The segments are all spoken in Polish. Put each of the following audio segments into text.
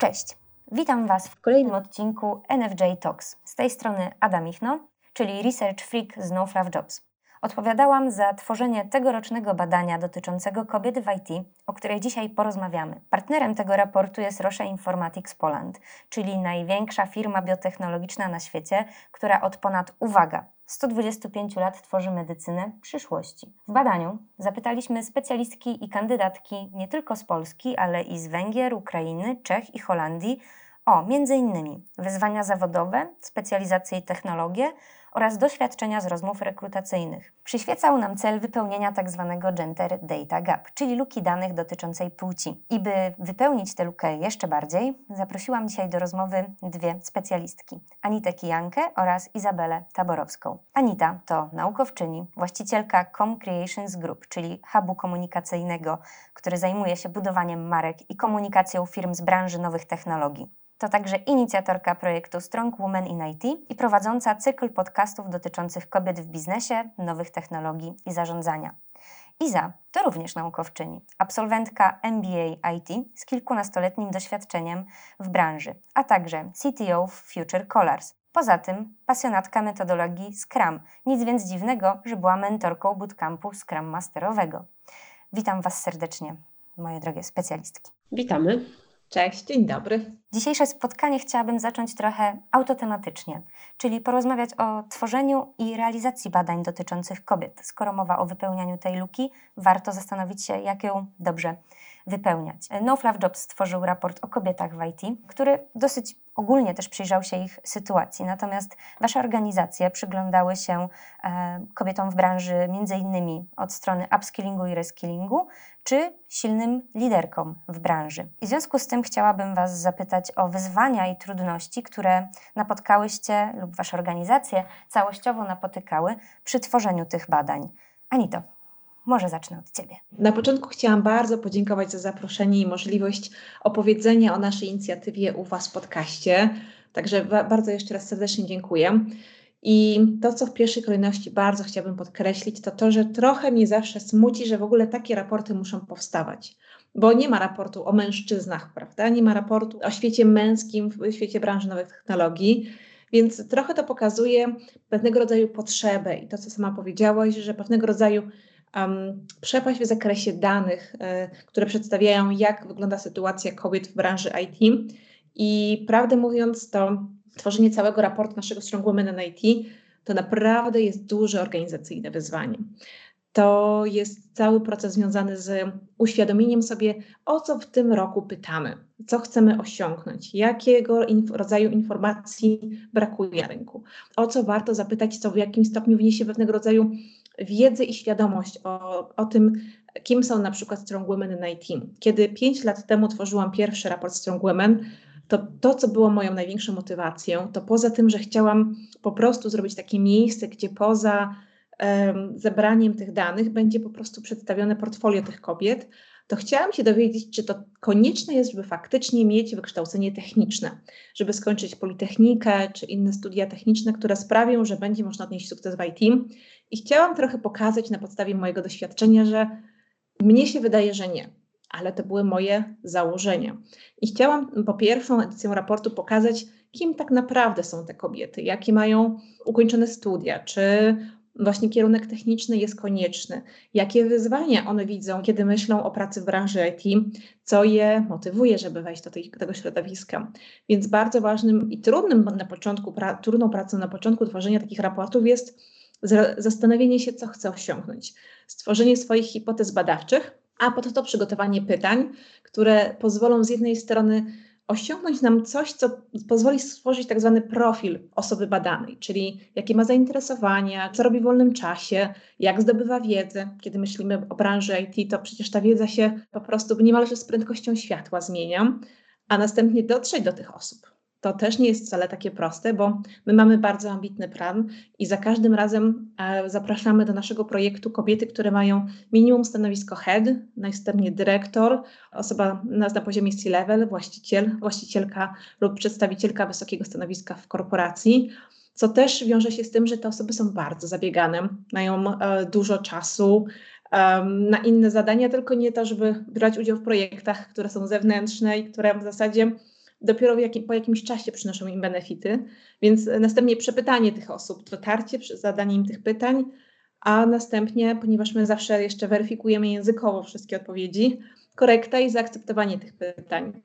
Cześć, witam Was w kolejnym odcinku NFJ Talks. Z tej strony Ada Michno, czyli Research Freak z No Fluff Jobs. Odpowiadałam za tworzenie tegorocznego badania dotyczącego kobiet w IT, o której dzisiaj porozmawiamy. Partnerem tego raportu jest Roche Informatics Poland, czyli największa firma biotechnologiczna na świecie, która od ponad, uwaga, 125 lat tworzy medycynę przyszłości. W badaniu zapytaliśmy specjalistki i kandydatki nie tylko z Polski, ale i z Węgier, Ukrainy, Czech i Holandii o innymi wyzwania zawodowe, specjalizacje i technologie oraz doświadczenia z rozmów rekrutacyjnych. Przyświecał nam cel wypełnienia tzw. Tak gender data gap, czyli luki danych dotyczącej płci. I by wypełnić tę lukę jeszcze bardziej, zaprosiłam dzisiaj do rozmowy dwie specjalistki: Anitę Kijankę oraz Izabelę Taborowską. Anita to naukowczyni, właścicielka Com Creations Group, czyli hubu komunikacyjnego, który zajmuje się budowaniem marek i komunikacją firm z branży nowych technologii. To także inicjatorka projektu Strong Women in IT i prowadząca cykl podcastów dotyczących kobiet w biznesie, nowych technologii i zarządzania. Iza to również naukowczyni, absolwentka MBA IT z kilkunastoletnim doświadczeniem w branży, a także CTO w Future Colors. Poza tym pasjonatka metodologii Scrum. Nic więc dziwnego, że była mentorką bootcampu Scrum Masterowego. Witam Was serdecznie, moje drogie specjalistki. Witamy. Cześć, dzień dobry. Dzisiejsze spotkanie chciałabym zacząć trochę autotematycznie, czyli porozmawiać o tworzeniu i realizacji badań dotyczących kobiet. Skoro mowa o wypełnianiu tej luki, warto zastanowić się, jak ją dobrze wypełniać. No Fluff Jobs stworzył raport o kobietach w IT, który dosyć ogólnie też przyjrzał się ich sytuacji. Natomiast Wasze organizacje przyglądały się e, kobietom w branży między innymi od strony upskillingu i reskillingu, czy silnym liderkom w branży. I w związku z tym chciałabym Was zapytać o wyzwania i trudności, które napotkałyście lub Wasze organizacje całościowo napotykały przy tworzeniu tych badań. Anito, może zacznę od Ciebie. Na początku chciałam bardzo podziękować za zaproszenie i możliwość opowiedzenia o naszej inicjatywie u Was w podcaście. Także bardzo jeszcze raz serdecznie dziękuję. I to, co w pierwszej kolejności bardzo chciałabym podkreślić, to to, że trochę mnie zawsze smuci, że w ogóle takie raporty muszą powstawać. Bo nie ma raportu o mężczyznach, prawda? Nie ma raportu o świecie męskim, w świecie branży nowych technologii. Więc trochę to pokazuje pewnego rodzaju potrzebę i to, co sama powiedziałaś, że pewnego rodzaju um, przepaść w zakresie danych, y, które przedstawiają, jak wygląda sytuacja kobiet w branży IT. I prawdę mówiąc, to tworzenie całego raportu naszego Strong Women in IT to naprawdę jest duże organizacyjne wyzwanie. To jest cały proces związany z uświadomieniem sobie, o co w tym roku pytamy, co chcemy osiągnąć, jakiego inf rodzaju informacji brakuje na rynku, o co warto zapytać, co w jakim stopniu wniesie pewnego rodzaju wiedzę i świadomość o, o tym, kim są na przykład Strong Women in IT. Kiedy pięć lat temu tworzyłam pierwszy raport Strong Women, to to, co było moją największą motywacją, to poza tym, że chciałam po prostu zrobić takie miejsce, gdzie poza um, zebraniem tych danych będzie po prostu przedstawione portfolio tych kobiet, to chciałam się dowiedzieć, czy to konieczne jest, żeby faktycznie mieć wykształcenie techniczne, żeby skończyć Politechnikę czy inne studia techniczne, które sprawią, że będzie można odnieść sukces w IT. I chciałam trochę pokazać na podstawie mojego doświadczenia, że mnie się wydaje, że nie, ale to były moje założenia. I chciałam po pierwszą edycją raportu pokazać, kim tak naprawdę są te kobiety, jakie mają ukończone studia, czy właśnie kierunek techniczny jest konieczny, jakie wyzwania one widzą, kiedy myślą o pracy w branży IT, co je motywuje, żeby wejść do tego środowiska. Więc bardzo ważnym i trudnym na początku, pra, trudną pracą na początku tworzenia takich raportów jest zastanowienie się, co chce osiągnąć, stworzenie swoich hipotez badawczych, a po to, to przygotowanie pytań, które pozwolą z jednej strony osiągnąć nam coś, co pozwoli stworzyć tak zwany profil osoby badanej, czyli jakie ma zainteresowania, co robi w wolnym czasie, jak zdobywa wiedzę. Kiedy myślimy o branży IT, to przecież ta wiedza się po prostu niemalże z prędkością światła zmienia, a następnie dotrzeć do tych osób to też nie jest wcale takie proste, bo my mamy bardzo ambitny plan i za każdym razem e, zapraszamy do naszego projektu kobiety, które mają minimum stanowisko head, następnie dyrektor, osoba na, na poziomie C-level, właściciel, właścicielka lub przedstawicielka wysokiego stanowiska w korporacji co też wiąże się z tym, że te osoby są bardzo zabiegane, mają e, dużo czasu na inne zadania, tylko nie to, żeby brać udział w projektach, które są zewnętrzne i które w zasadzie dopiero po jakimś czasie przynoszą im benefity. Więc następnie przepytanie tych osób, dotarcie, zadanie im tych pytań, a następnie, ponieważ my zawsze jeszcze weryfikujemy językowo wszystkie odpowiedzi, korekta i zaakceptowanie tych pytań.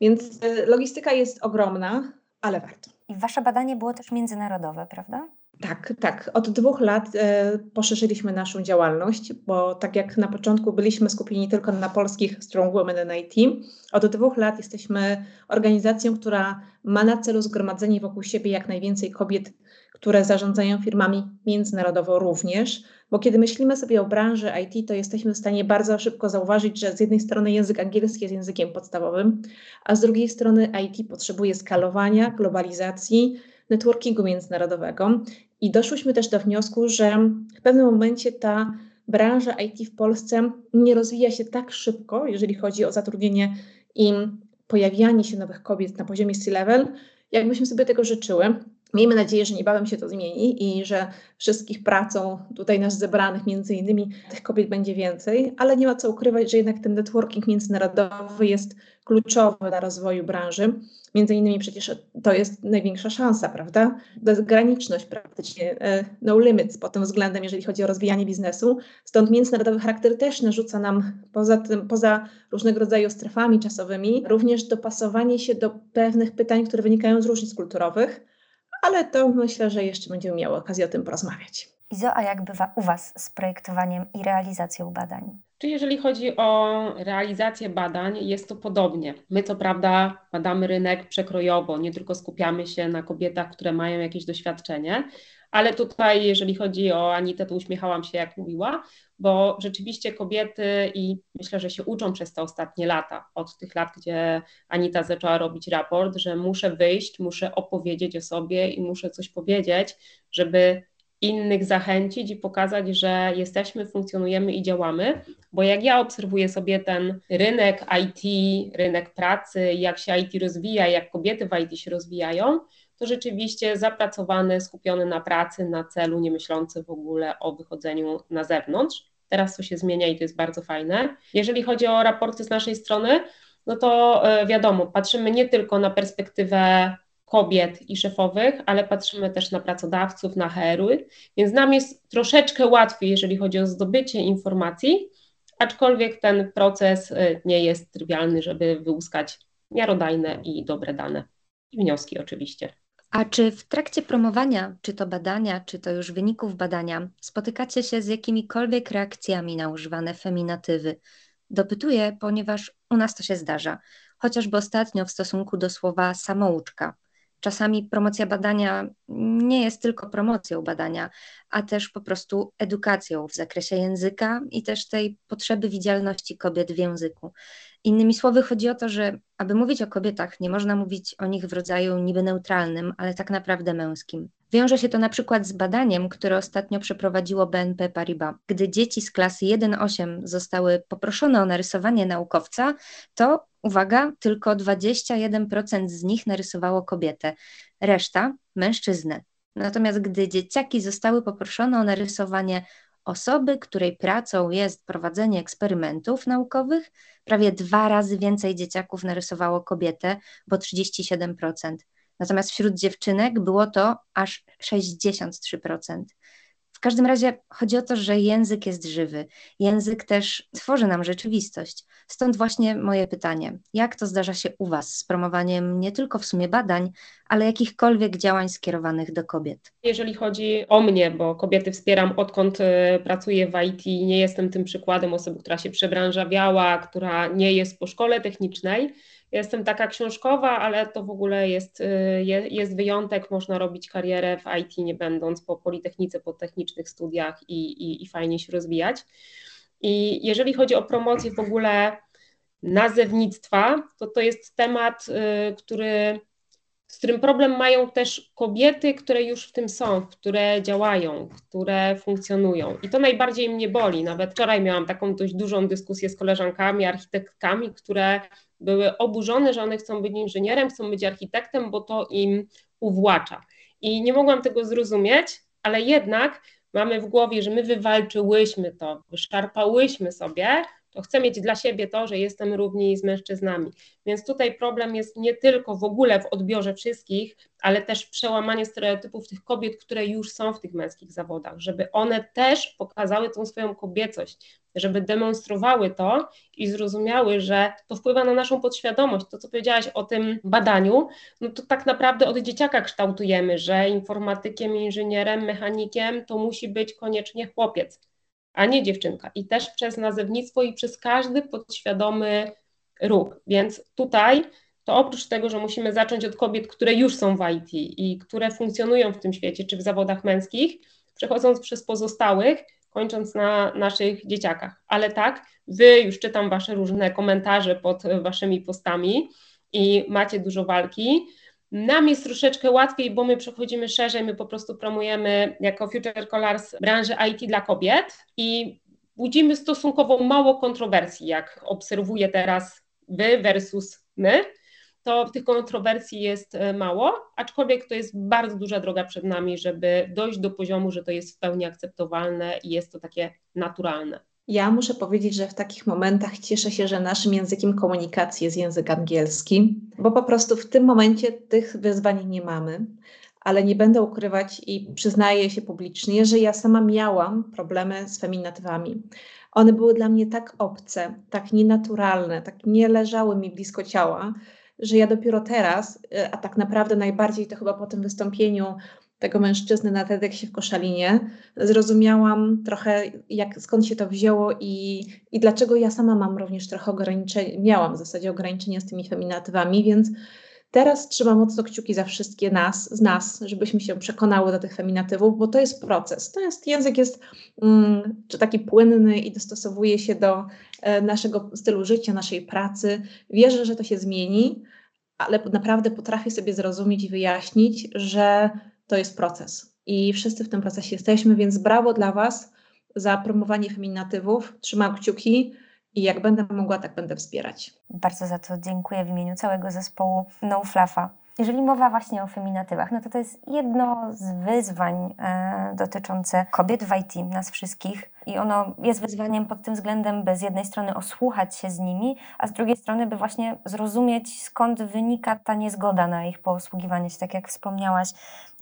Więc e, logistyka jest ogromna, ale warto. I wasze badanie było też międzynarodowe, prawda? Tak, tak. Od dwóch lat e, poszerzyliśmy naszą działalność, bo tak jak na początku byliśmy skupieni tylko na polskich Strong Women in IT, od dwóch lat jesteśmy organizacją, która ma na celu zgromadzenie wokół siebie jak najwięcej kobiet, które zarządzają firmami międzynarodowo również, bo kiedy myślimy sobie o branży IT, to jesteśmy w stanie bardzo szybko zauważyć, że z jednej strony język angielski jest językiem podstawowym, a z drugiej strony IT potrzebuje skalowania, globalizacji, networkingu międzynarodowego i doszłyśmy też do wniosku, że w pewnym momencie ta branża IT w Polsce nie rozwija się tak szybko, jeżeli chodzi o zatrudnienie i pojawianie się nowych kobiet na poziomie C-level, jakbyśmy sobie tego życzyły. Miejmy nadzieję, że niebawem się to zmieni i że wszystkich pracą tutaj nas zebranych, między innymi tych kobiet będzie więcej, ale nie ma co ukrywać, że jednak ten networking międzynarodowy jest kluczowy dla rozwoju branży. Między innymi przecież to jest największa szansa, prawda? Bezgraniczność praktycznie, e, no limits pod tym względem, jeżeli chodzi o rozwijanie biznesu. Stąd międzynarodowy charakter też narzuca nam poza tym, poza różnego rodzaju strefami czasowymi, również dopasowanie się do pewnych pytań, które wynikają z różnic kulturowych ale to myślę, że jeszcze będziemy miały okazję o tym porozmawiać. Izo, a jak bywa u Was z projektowaniem i realizacją badań? Czy jeżeli chodzi o realizację badań, jest to podobnie. My co prawda badamy rynek przekrojowo, nie tylko skupiamy się na kobietach, które mają jakieś doświadczenie, ale tutaj, jeżeli chodzi o Anitę, to uśmiechałam się, jak mówiła, bo rzeczywiście kobiety i myślę, że się uczą przez te ostatnie lata, od tych lat, gdzie Anita zaczęła robić raport, że muszę wyjść, muszę opowiedzieć o sobie i muszę coś powiedzieć, żeby innych zachęcić i pokazać, że jesteśmy, funkcjonujemy i działamy, bo jak ja obserwuję sobie ten rynek IT, rynek pracy, jak się IT rozwija, jak kobiety w IT się rozwijają, to rzeczywiście zapracowany, skupiony na pracy, na celu, nie myślący w ogóle o wychodzeniu na zewnątrz. Teraz to się zmienia i to jest bardzo fajne. Jeżeli chodzi o raporty z naszej strony, no to e, wiadomo, patrzymy nie tylko na perspektywę kobiet i szefowych, ale patrzymy też na pracodawców, na HR-y, więc nam jest troszeczkę łatwiej, jeżeli chodzi o zdobycie informacji, aczkolwiek ten proces e, nie jest trywialny, żeby wyłuskać miarodajne i dobre dane i wnioski oczywiście. A czy w trakcie promowania, czy to badania, czy to już wyników badania, spotykacie się z jakimikolwiek reakcjami na używane feminatywy? Dopytuję, ponieważ u nas to się zdarza, chociażby ostatnio w stosunku do słowa samouczka. Czasami promocja badania nie jest tylko promocją badania, a też po prostu edukacją w zakresie języka i też tej potrzeby widzialności kobiet w języku. Innymi słowy, chodzi o to, że aby mówić o kobietach, nie można mówić o nich w rodzaju niby neutralnym, ale tak naprawdę męskim. Wiąże się to na przykład z badaniem, które ostatnio przeprowadziło BNP Paribas. Gdy dzieci z klasy 1-8 zostały poproszone o narysowanie naukowca, to uwaga, tylko 21% z nich narysowało kobietę, reszta mężczyznę. Natomiast gdy dzieciaki zostały poproszone o narysowanie osoby, której pracą jest prowadzenie eksperymentów naukowych, prawie dwa razy więcej dzieciaków narysowało kobietę, bo 37%. Natomiast wśród dziewczynek było to aż 63%. W każdym razie chodzi o to, że język jest żywy. Język też tworzy nam rzeczywistość. Stąd właśnie moje pytanie: jak to zdarza się u Was z promowaniem nie tylko w sumie badań, ale jakichkolwiek działań skierowanych do kobiet? Jeżeli chodzi o mnie, bo kobiety wspieram odkąd y, pracuję w IT, nie jestem tym przykładem osoby, która się przebranżawiała, która nie jest po szkole technicznej jestem taka książkowa, ale to w ogóle jest, y, jest wyjątek. Można robić karierę w IT, nie będąc po politechnice, po technicznych studiach i, i, i fajnie się rozwijać. I jeżeli chodzi o promocję w ogóle nazewnictwa, to to jest temat, y, który, z którym problem mają też kobiety, które już w tym są, które działają, które funkcjonują. I to najbardziej mnie boli. Nawet wczoraj miałam taką dość dużą dyskusję z koleżankami, architektkami, które były oburzone, że one chcą być inżynierem, chcą być architektem, bo to im uwłacza. I nie mogłam tego zrozumieć, ale jednak mamy w głowie, że my wywalczyłyśmy to, wyszarpałyśmy sobie, to chcę mieć dla siebie to, że jestem równi z mężczyznami. Więc tutaj problem jest nie tylko w ogóle w odbiorze wszystkich, ale też przełamanie stereotypów tych kobiet, które już są w tych męskich zawodach, żeby one też pokazały tą swoją kobiecość, żeby demonstrowały to i zrozumiały, że to wpływa na naszą podświadomość. To, co powiedziałaś o tym badaniu, no to tak naprawdę od dzieciaka kształtujemy, że informatykiem, inżynierem, mechanikiem to musi być koniecznie chłopiec, a nie dziewczynka. I też przez nazewnictwo i przez każdy podświadomy ruch. Więc tutaj to oprócz tego, że musimy zacząć od kobiet, które już są w IT i które funkcjonują w tym świecie, czy w zawodach męskich, przechodząc przez pozostałych, kończąc na naszych dzieciakach. Ale tak, wy już czytam wasze różne komentarze pod waszymi postami i macie dużo walki. Nam jest troszeczkę łatwiej, bo my przechodzimy szerzej, my po prostu promujemy jako Future Colors branżę IT dla kobiet i budzimy stosunkowo mało kontrowersji, jak obserwuję teraz wy versus my to tych kontrowersji jest e, mało, aczkolwiek to jest bardzo duża droga przed nami, żeby dojść do poziomu, że to jest w pełni akceptowalne i jest to takie naturalne. Ja muszę powiedzieć, że w takich momentach cieszę się, że naszym językiem komunikacji jest język angielski, bo po prostu w tym momencie tych wyzwań nie mamy. Ale nie będę ukrywać i przyznaję się publicznie, że ja sama miałam problemy z feminatywami. One były dla mnie tak obce, tak nienaturalne, tak nie leżały mi blisko ciała, że ja dopiero teraz, e, a tak naprawdę najbardziej to chyba po tym wystąpieniu tego mężczyzny na TEDxie w Koszalinie, zrozumiałam trochę, jak, skąd się to wzięło i, i dlaczego ja sama mam również trochę ograniczenia, miałam w zasadzie ograniczenia z tymi feminatywami, więc teraz trzymam mocno kciuki za wszystkie nas, z nas, żebyśmy się przekonały do tych feminatywów, bo to jest proces. To jest, język jest mm, czy taki płynny i dostosowuje się do e, naszego stylu życia, naszej pracy. Wierzę, że to się zmieni, ale naprawdę potrafię sobie zrozumieć i wyjaśnić, że to jest proces. I wszyscy w tym procesie jesteśmy, więc brawo dla Was za promowanie feminatywów. Trzymam kciuki i jak będę mogła, tak będę wspierać. Bardzo za to dziękuję w imieniu całego zespołu No Flafa. Jeżeli mowa właśnie o feminatywach, no to to jest jedno z wyzwań e, dotyczące kobiet w IT, nas wszystkich. I ono jest wyzwaniem pod tym względem, by z jednej strony osłuchać się z nimi, a z drugiej strony, by właśnie zrozumieć, skąd wynika ta niezgoda na ich posługiwanie się. Tak jak wspomniałaś,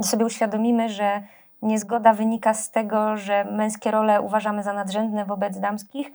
sobie uświadomimy, że niezgoda wynika z tego, że męskie role uważamy za nadrzędne wobec damskich,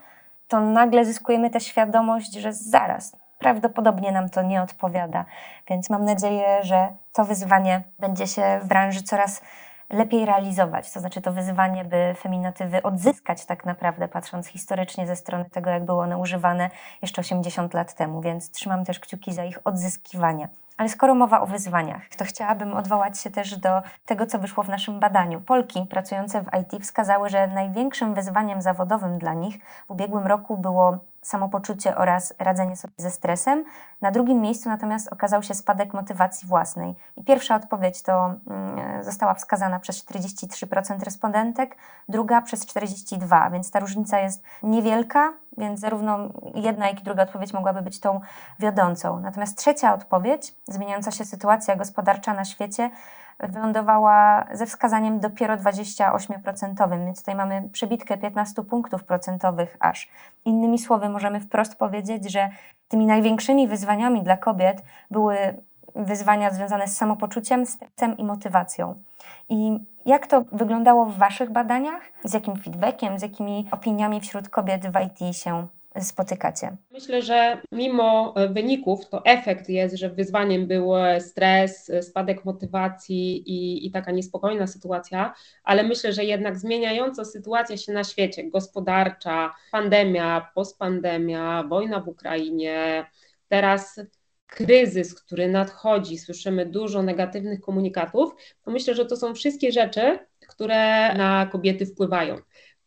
to nagle zyskujemy tę świadomość, że zaraz, prawdopodobnie nam to nie odpowiada. Więc mam nadzieję, że to wyzwanie będzie się w branży coraz lepiej realizować. To znaczy to wyzwanie, by feminatywy odzyskać tak naprawdę, patrząc historycznie ze strony tego, jak były one używane jeszcze 80 lat temu. Więc trzymam też kciuki za ich odzyskiwanie. Ale skoro mowa o wyzwaniach, to chciałabym odwołać się też do tego, co wyszło w naszym badaniu. Polki pracujące w IT wskazały, że największym wyzwaniem zawodowym dla nich w ubiegłym roku było samopoczucie oraz radzenie sobie ze stresem. Na drugim miejscu natomiast okazał się spadek motywacji własnej. I pierwsza odpowiedź to mm, została wskazana przez 43% respondentek, druga przez 42%, więc ta różnica jest niewielka, więc zarówno jedna, jak i druga odpowiedź mogłaby być tą wiodącą. Natomiast trzecia odpowiedź, zmieniająca się sytuacja gospodarcza na świecie, wylądowała ze wskazaniem dopiero 28%, więc tutaj mamy przebitkę 15 punktów procentowych aż. Innymi słowy, możemy wprost powiedzieć, że tymi największymi wyzwaniami dla kobiet były wyzwania związane z samopoczuciem, stresem i motywacją. I jak to wyglądało w Waszych badaniach? Z jakim feedbackiem, z jakimi opiniami wśród kobiet w IT się spotykacie? Myślę, że mimo e, wyników, to efekt jest, że wyzwaniem był stres, spadek motywacji i, i taka niespokojna sytuacja, ale myślę, że jednak zmieniająca sytuacja się na świecie, gospodarcza, pandemia, postpandemia, wojna w Ukrainie, teraz kryzys, który nadchodzi, słyszymy dużo negatywnych komunikatów, to myślę, że to są wszystkie rzeczy, które na kobiety wpływają.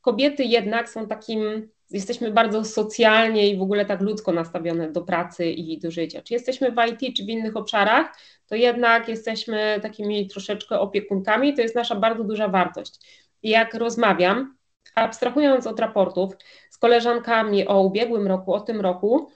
Kobiety jednak są takim jesteśmy bardzo socjalnie i w ogóle tak ludzko nastawione do pracy i do życia. Czy jesteśmy w IT, czy w innych obszarach, to jednak jesteśmy takimi troszeczkę opiekunkami, to jest nasza bardzo duża wartość. I jak rozmawiam, abstrahując od raportów z koleżankami o ubiegłym roku, o tym roku,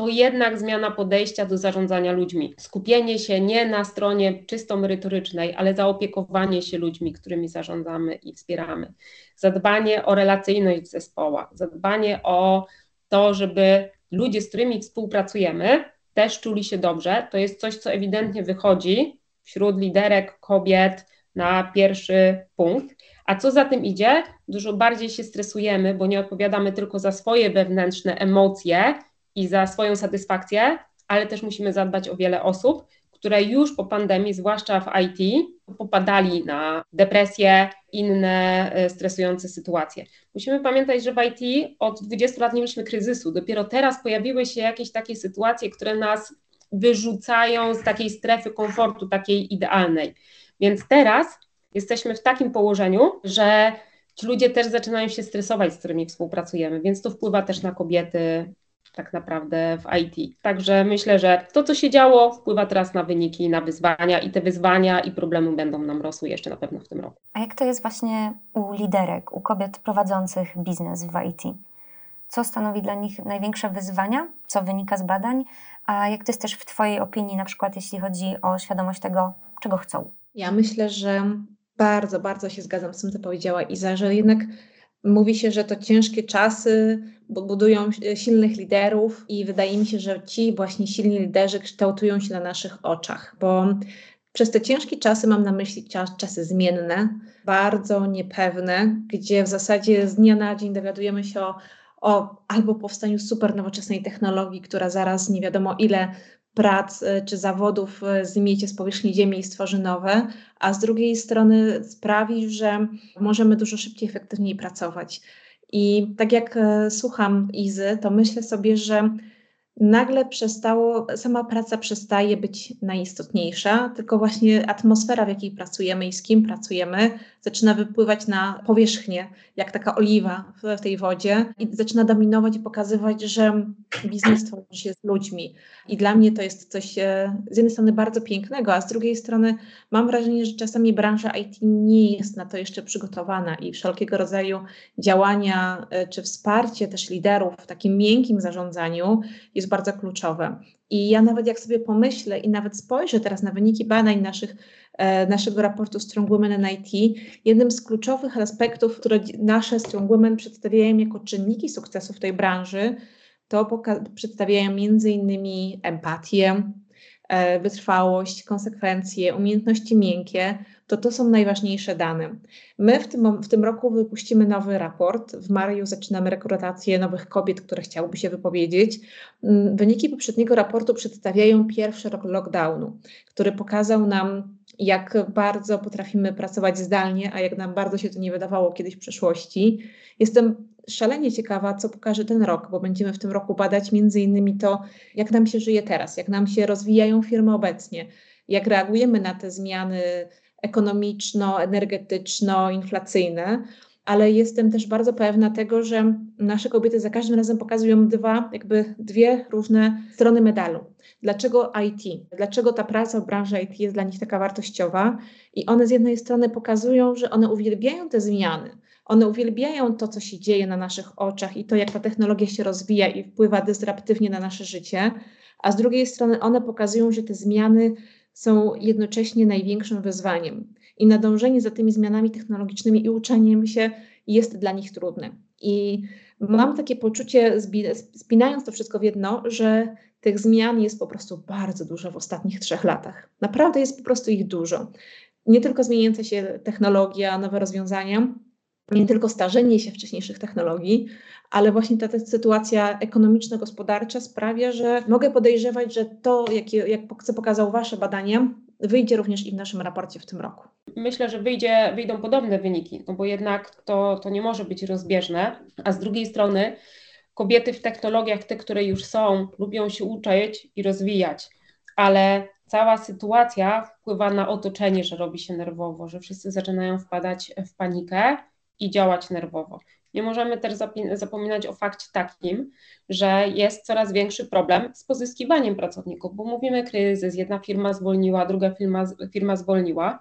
to jednak zmiana podejścia do zarządzania ludźmi. Skupienie się nie na stronie czysto merytorycznej, ale zaopiekowanie się ludźmi, którymi zarządzamy i wspieramy. Zadbanie o relacyjność w zespołach, zadbanie o to, żeby ludzie, z którymi współpracujemy, też czuli się dobrze. To jest coś, co ewidentnie wychodzi wśród liderek kobiet na pierwszy punkt. A co za tym idzie? Dużo bardziej się stresujemy, bo nie odpowiadamy tylko za swoje wewnętrzne emocje i za swoją satysfakcję, ale też musimy zadbać o wiele osób, które już po pandemii, zwłaszcza w IT, popadali na depresję, inne e, stresujące sytuacje. Musimy pamiętać, że w IT od 20 lat nie mieliśmy kryzysu. Dopiero teraz pojawiły się jakieś takie sytuacje, które nas wyrzucają z takiej strefy komfortu, takiej idealnej. Więc teraz jesteśmy w takim położeniu, że ci ludzie też zaczynają się stresować, z którymi współpracujemy, więc to wpływa też na kobiety tak naprawdę w IT. Także myślę, że to, co się działo, wpływa teraz na wyniki, na wyzwania i te wyzwania i problemy będą nam rosły jeszcze na pewno w tym roku. A jak to jest właśnie u liderek, u kobiet prowadzących biznes w IT? Co stanowi dla nich największe wyzwania, co wynika z badań, a jak to jest też w Twojej opinii, na przykład jeśli chodzi o świadomość tego, czego chcą? Ja myślę, że bardzo, bardzo się zgadzam z tym, co powiedziała Iza, że jednak Mówi się, że to ciężkie czasy budują silnych liderów, i wydaje mi się, że ci właśnie silni liderzy kształtują się na naszych oczach, bo przez te ciężkie czasy mam na myśli czasy zmienne, bardzo niepewne, gdzie w zasadzie z dnia na dzień dowiadujemy się o, o albo powstaniu super nowoczesnej technologii, która zaraz nie wiadomo ile prac y, czy zawodów y, zmiecie z powierzchni Ziemi i stworzy nowe, a z drugiej strony sprawi, że możemy dużo szybciej, efektywniej pracować. I tak jak y, słucham Izy, to myślę sobie, że nagle przestało, sama praca przestaje być najistotniejsza, tylko właśnie atmosfera, w jakiej pracujemy i z kim pracujemy, zaczyna wypływać na powierzchnię, jak taka oliwa w, tej wodzie i zaczyna dominować i pokazywać, że biznes tworzy się z ludźmi. I dla mnie to jest coś e, z jednej strony bardzo pięknego, a z drugiej strony mam wrażenie, że czasami branża IT nie jest na to jeszcze przygotowana i wszelkiego rodzaju działania e, czy wsparcie też liderów w takim miękkim zarządzaniu jest bardzo kluczowe. I ja nawet jak sobie pomyślę i nawet spojrzę teraz na wyniki badań naszych, e, naszego raportu Strong Women in IT, jednym z kluczowych aspektów, które nasze Strong Women przedstawiają jako czynniki sukcesu w tej branży, to przedstawiają między innymi empatię, e, wytrwałość, konsekwencje, umiejętności miękkie, to to są najważniejsze dane. My w tym, w tym roku wypuścimy nowy raport. W maju zaczynamy rekrutację nowych kobiet, które chciałyby się wypowiedzieć. Mm, wyniki poprzedniego raportu przedstawiają pierwszy rok lockdownu, który pokazał nam, jak bardzo potrafimy pracować zdalnie, a jak nam bardzo się to nie wydawało kiedyś w przeszłości. Jestem szalenie ciekawa, co pokaże ten rok, bo będziemy w tym roku badać między innymi to, jak nam się żyje teraz, jak nam się rozwijają firmy obecnie, jak reagujemy na te zmiany ekonomiczno-energetyczno-inflacyjne, ale jestem też bardzo pewna tego, że nasze kobiety za każdym razem pokazują dwa, jakby dwie różne strony medalu. Dlaczego IT? Dlaczego ta praca w branży IT jest dla nich taka wartościowa? I one z jednej strony pokazują, że one uwielbiają te zmiany, one uwielbiają to, co się dzieje na naszych oczach i to, jak ta technologia się rozwija i wpływa dysruptywnie na nasze życie, a z drugiej strony one pokazują, że te zmiany są jednocześnie największym wyzwaniem. I nadążenie za tymi zmianami technologicznymi i uczeniem się jest dla nich trudne. I mam takie poczucie, spinając to wszystko w jedno, że tych zmian jest po prostu bardzo dużo w ostatnich trzech latach. Naprawdę jest po prostu ich dużo. Nie tylko zmieniająca się technologia, nowe rozwiązania, nie tylko starzenie się wcześniejszych technologii, ale właśnie ta, ta sytuacja ekonomiczno-gospodarcza sprawia, że mogę podejrzewać, że to, jak, jak co pokazało Wasze badanie, wyjdzie również i w naszym raporcie w tym roku. Myślę, że wyjdzie, wyjdą podobne wyniki, no bo jednak to, to nie może być rozbieżne, a z drugiej strony kobiety w technologiach, te, które już są, lubią się uczyć i rozwijać, ale cała sytuacja wpływa na otoczenie, że robi się nerwowo, że wszyscy zaczynają wpadać w panikę i działać nerwowo. Nie możemy też zapominać o fakcie takim, że jest coraz większy problem z pozyskiwaniem pracowników, bo mówimy kryzys, jedna firma zwolniła, druga firma, firma zwolniła,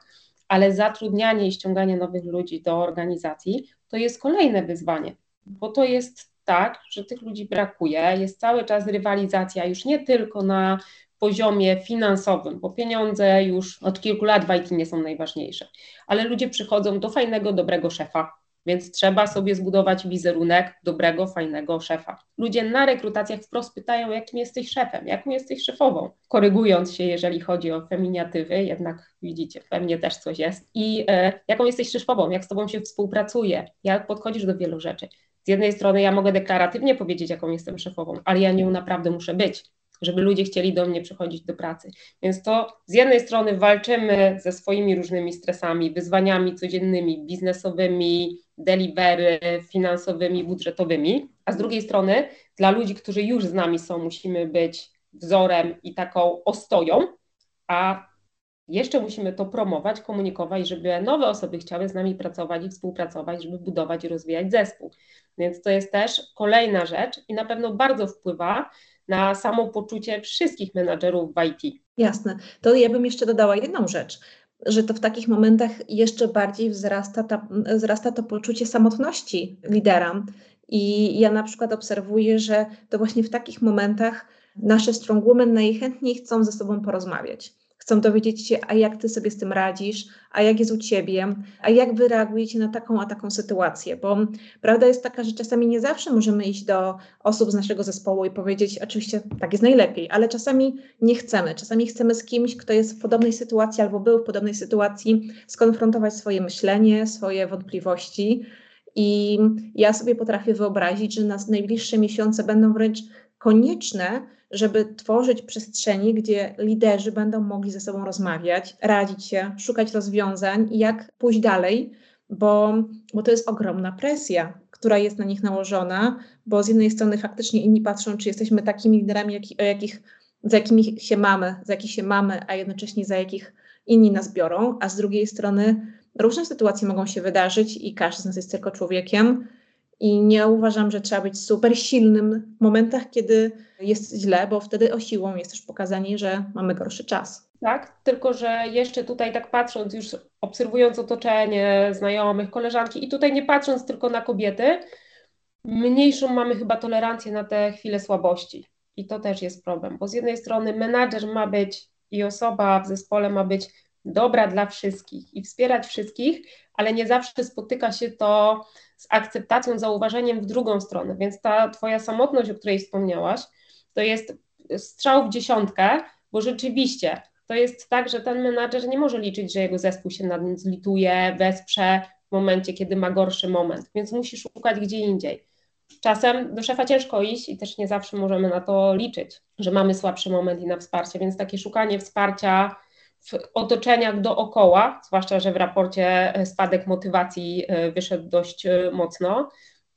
ale zatrudnianie i ściąganie nowych ludzi do organizacji to jest kolejne wyzwanie, bo to jest tak, że tych ludzi brakuje, jest cały czas rywalizacja już nie tylko na poziomie finansowym, bo pieniądze już od kilku lat w IT nie są najważniejsze, ale ludzie przychodzą do fajnego, dobrego szefa, Więc trzeba sobie zbudować wizerunek dobrego, fajnego szefa. Ludzie na rekrutacjach wprost pytają, jakim jesteś szefem, jaką jesteś szefową, korygując się, jeżeli chodzi o feminiatywy, jednak widzicie, pewnie też coś jest. I e, jaką jesteś szefową, jak z tobą się współpracuje, jak podchodzisz do wielu rzeczy. Z jednej strony ja mogę deklaratywnie powiedzieć, jaką jestem szefową, ale ja nią naprawdę muszę być żeby ludzie chcieli do mnie przychodzić do pracy. Więc to z jednej strony walczymy ze swoimi różnymi stresami, wyzwaniami codziennymi, biznesowymi, delivery, finansowymi, budżetowymi, a z drugiej strony dla ludzi, którzy już z nami są, musimy być wzorem i taką ostoją, a jeszcze musimy to promować, komunikować, żeby nowe osoby chciały z nami pracować i współpracować, żeby budować i rozwijać zespół. Więc to jest też kolejna rzecz i na pewno bardzo wpływa na samopoczucie wszystkich menadżerów w IT. Jasne. To ja bym jeszcze dodała jedną rzecz, że to w takich momentach jeszcze bardziej wzrasta, ta, wzrasta to poczucie samotności lidera. I ja na przykład obserwuję, że to właśnie w takich momentach nasze strong women najchętniej chcą ze sobą porozmawiać chcą dowiedzieć się, a jak ty sobie z tym radzisz, a jak jest u ciebie, a jak wy reagujecie na taką a taką sytuację, bo prawda jest taka, że czasami nie zawsze możemy iść do osób z naszego zespołu i powiedzieć, oczywiście tak jest najlepiej, ale czasami nie chcemy, czasami chcemy z kimś, kto jest w podobnej sytuacji albo był w podobnej sytuacji, skonfrontować swoje myślenie, swoje wątpliwości. I ja sobie potrafię wyobrazić, że nas najbliższe miesiące będą wręcz konieczne, żeby tworzyć przestrzenie, gdzie liderzy będą mogli ze sobą rozmawiać, radzić się, szukać rozwiązań i jak pójść dalej, bo, bo to jest ogromna presja, która jest na nich nałożona, bo z jednej strony faktycznie inni patrzą, czy jesteśmy takimi liderami, jak, o jakich, za jakimi się mamy, za jakich się mamy, a jednocześnie za jakich inni nas biorą, a z drugiej strony różne sytuacje mogą się wydarzyć i każdy z nas jest tylko człowiekiem i nie uważam, że trzeba być super silnym w momentach, kiedy jest źle, bo wtedy o siłą jest też pokazanie, że mamy gorszy czas. Tak, tylko że jeszcze tutaj tak patrząc, już obserwując otoczenie, znajomych, koleżanki i tutaj nie patrząc tylko na kobiety, mniejszą mamy chyba tolerancję na te chwile słabości. I to też jest problem, bo z jednej strony menadżer ma być i osoba w zespole ma być dobra dla wszystkich i wspierać wszystkich, ale nie zawsze spotyka się to z akceptacją, zauważeniem w drugą stronę. Więc ta Twoja samotność, o której wspomniałaś, to jest strzał w dziesiątkę, bo rzeczywiście to jest tak, że ten menadżer nie może liczyć, że jego zespół się nad nim zlituje, wesprze w momencie, kiedy ma gorszy moment, więc musi szukać gdzie indziej. Czasem do szefa ciężko iść i też nie zawsze możemy na to liczyć, że mamy słabszy moment i na wsparcie, więc takie szukanie wsparcia w otoczeniach dookoła, zwłaszcza, że w raporcie spadek motywacji e, wyszedł dość e, mocno,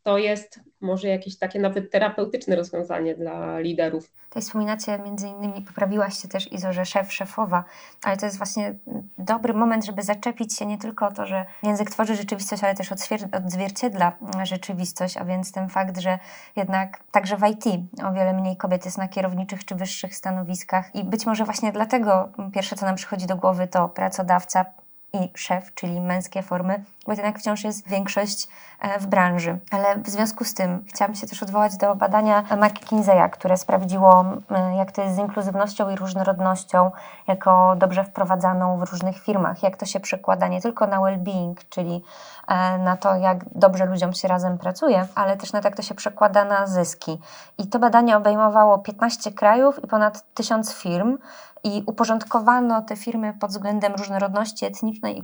to jest może jakieś takie nawet terapeutyczne rozwiązanie dla liderów. Tutaj wspominacie między innymi, poprawiłaś się też Izo, że szef, szefowa, ale to jest właśnie dobry moment, żeby zaczepić się nie tylko o to, że język tworzy rzeczywistość, ale też odzwierciedla rzeczywistość, a więc ten fakt, że jednak także w IT o wiele mniej kobiet jest na kierowniczych czy wyższych stanowiskach i być może właśnie dlatego pierwsze, co nam przychodzi do głowy, to pracodawca, i szef, czyli męskie formy, bo jednak wciąż jest większość e, w branży. Ale w związku z tym chciałam się też odwołać do badania McKinsey'a, które sprawdziło, jak to jest z inkluzywnością i różnorodnością, jako dobrze wprowadzaną w różnych firmach, jak to się przekłada nie tylko na well-being, czyli e, na to, jak dobrze ludziom się razem pracuje, ale też na to, jak to się przekłada na zyski. I to badanie obejmowało 15 krajów i ponad 1000 firm, i uporządkowano te firmy pod względem różnorodności etnicznej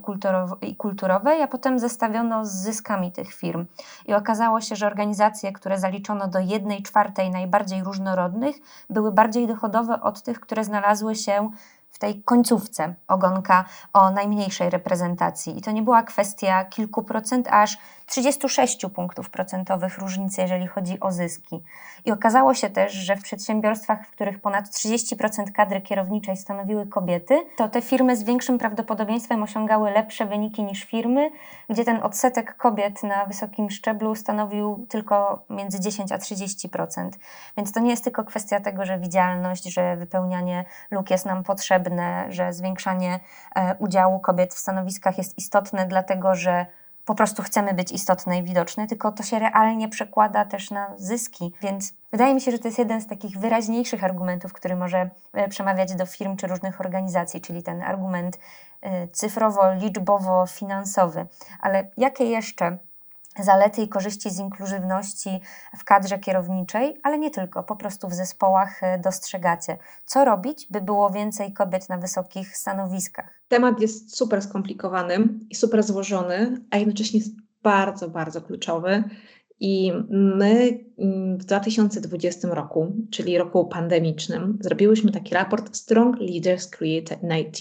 i, kulturowej, a potem zestawiono z zyskami tych firm. I okazało się, że organizacje, które zaliczono do jednej czwartej najbardziej różnorodnych, były bardziej dochodowe od tych, które znalazły się w tej końcówce ogonka o najmniejszej reprezentacji. I to nie była kwestia kilku procent, aż 36 punktów procentowych różnicy, jeżeli chodzi o zyski. I okazało się też, że w przedsiębiorstwach, w których ponad 30% kadry kierowniczej stanowiły kobiety, to te firmy z większym prawdopodobieństwem osiągały lepsze wyniki niż firmy, gdzie ten odsetek kobiet na wysokim szczeblu stanowił tylko między 10 a 30%. Więc to nie jest tylko kwestia tego, że widzialność, że wypełnianie luk jest nam potrzebne, że zwiększanie e, udziału kobiet w stanowiskach jest istotne, dlatego że po prostu chcemy być istotne i widoczne, tylko to się realnie przekłada też na zyski. Więc wydaje mi się, że to jest jeden z takich wyraźniejszych argumentów, który może e, przemawiać do firm czy różnych organizacji, czyli ten argument e, cyfrowo, liczbowo, finansowy. Ale jakie jeszcze zalety i korzyści z inkluzywności w kadrze kierowniczej, ale nie tylko, po prostu w zespołach e, dostrzegacie. Co robić, by było więcej kobiet na wysokich stanowiskach? Temat jest super skomplikowany i super złożony, a jednocześnie jest bardzo, bardzo kluczowy. I my mm, w 2020 roku, czyli roku pandemicznym, zrobiłyśmy taki raport Strong Leaders Create in IT.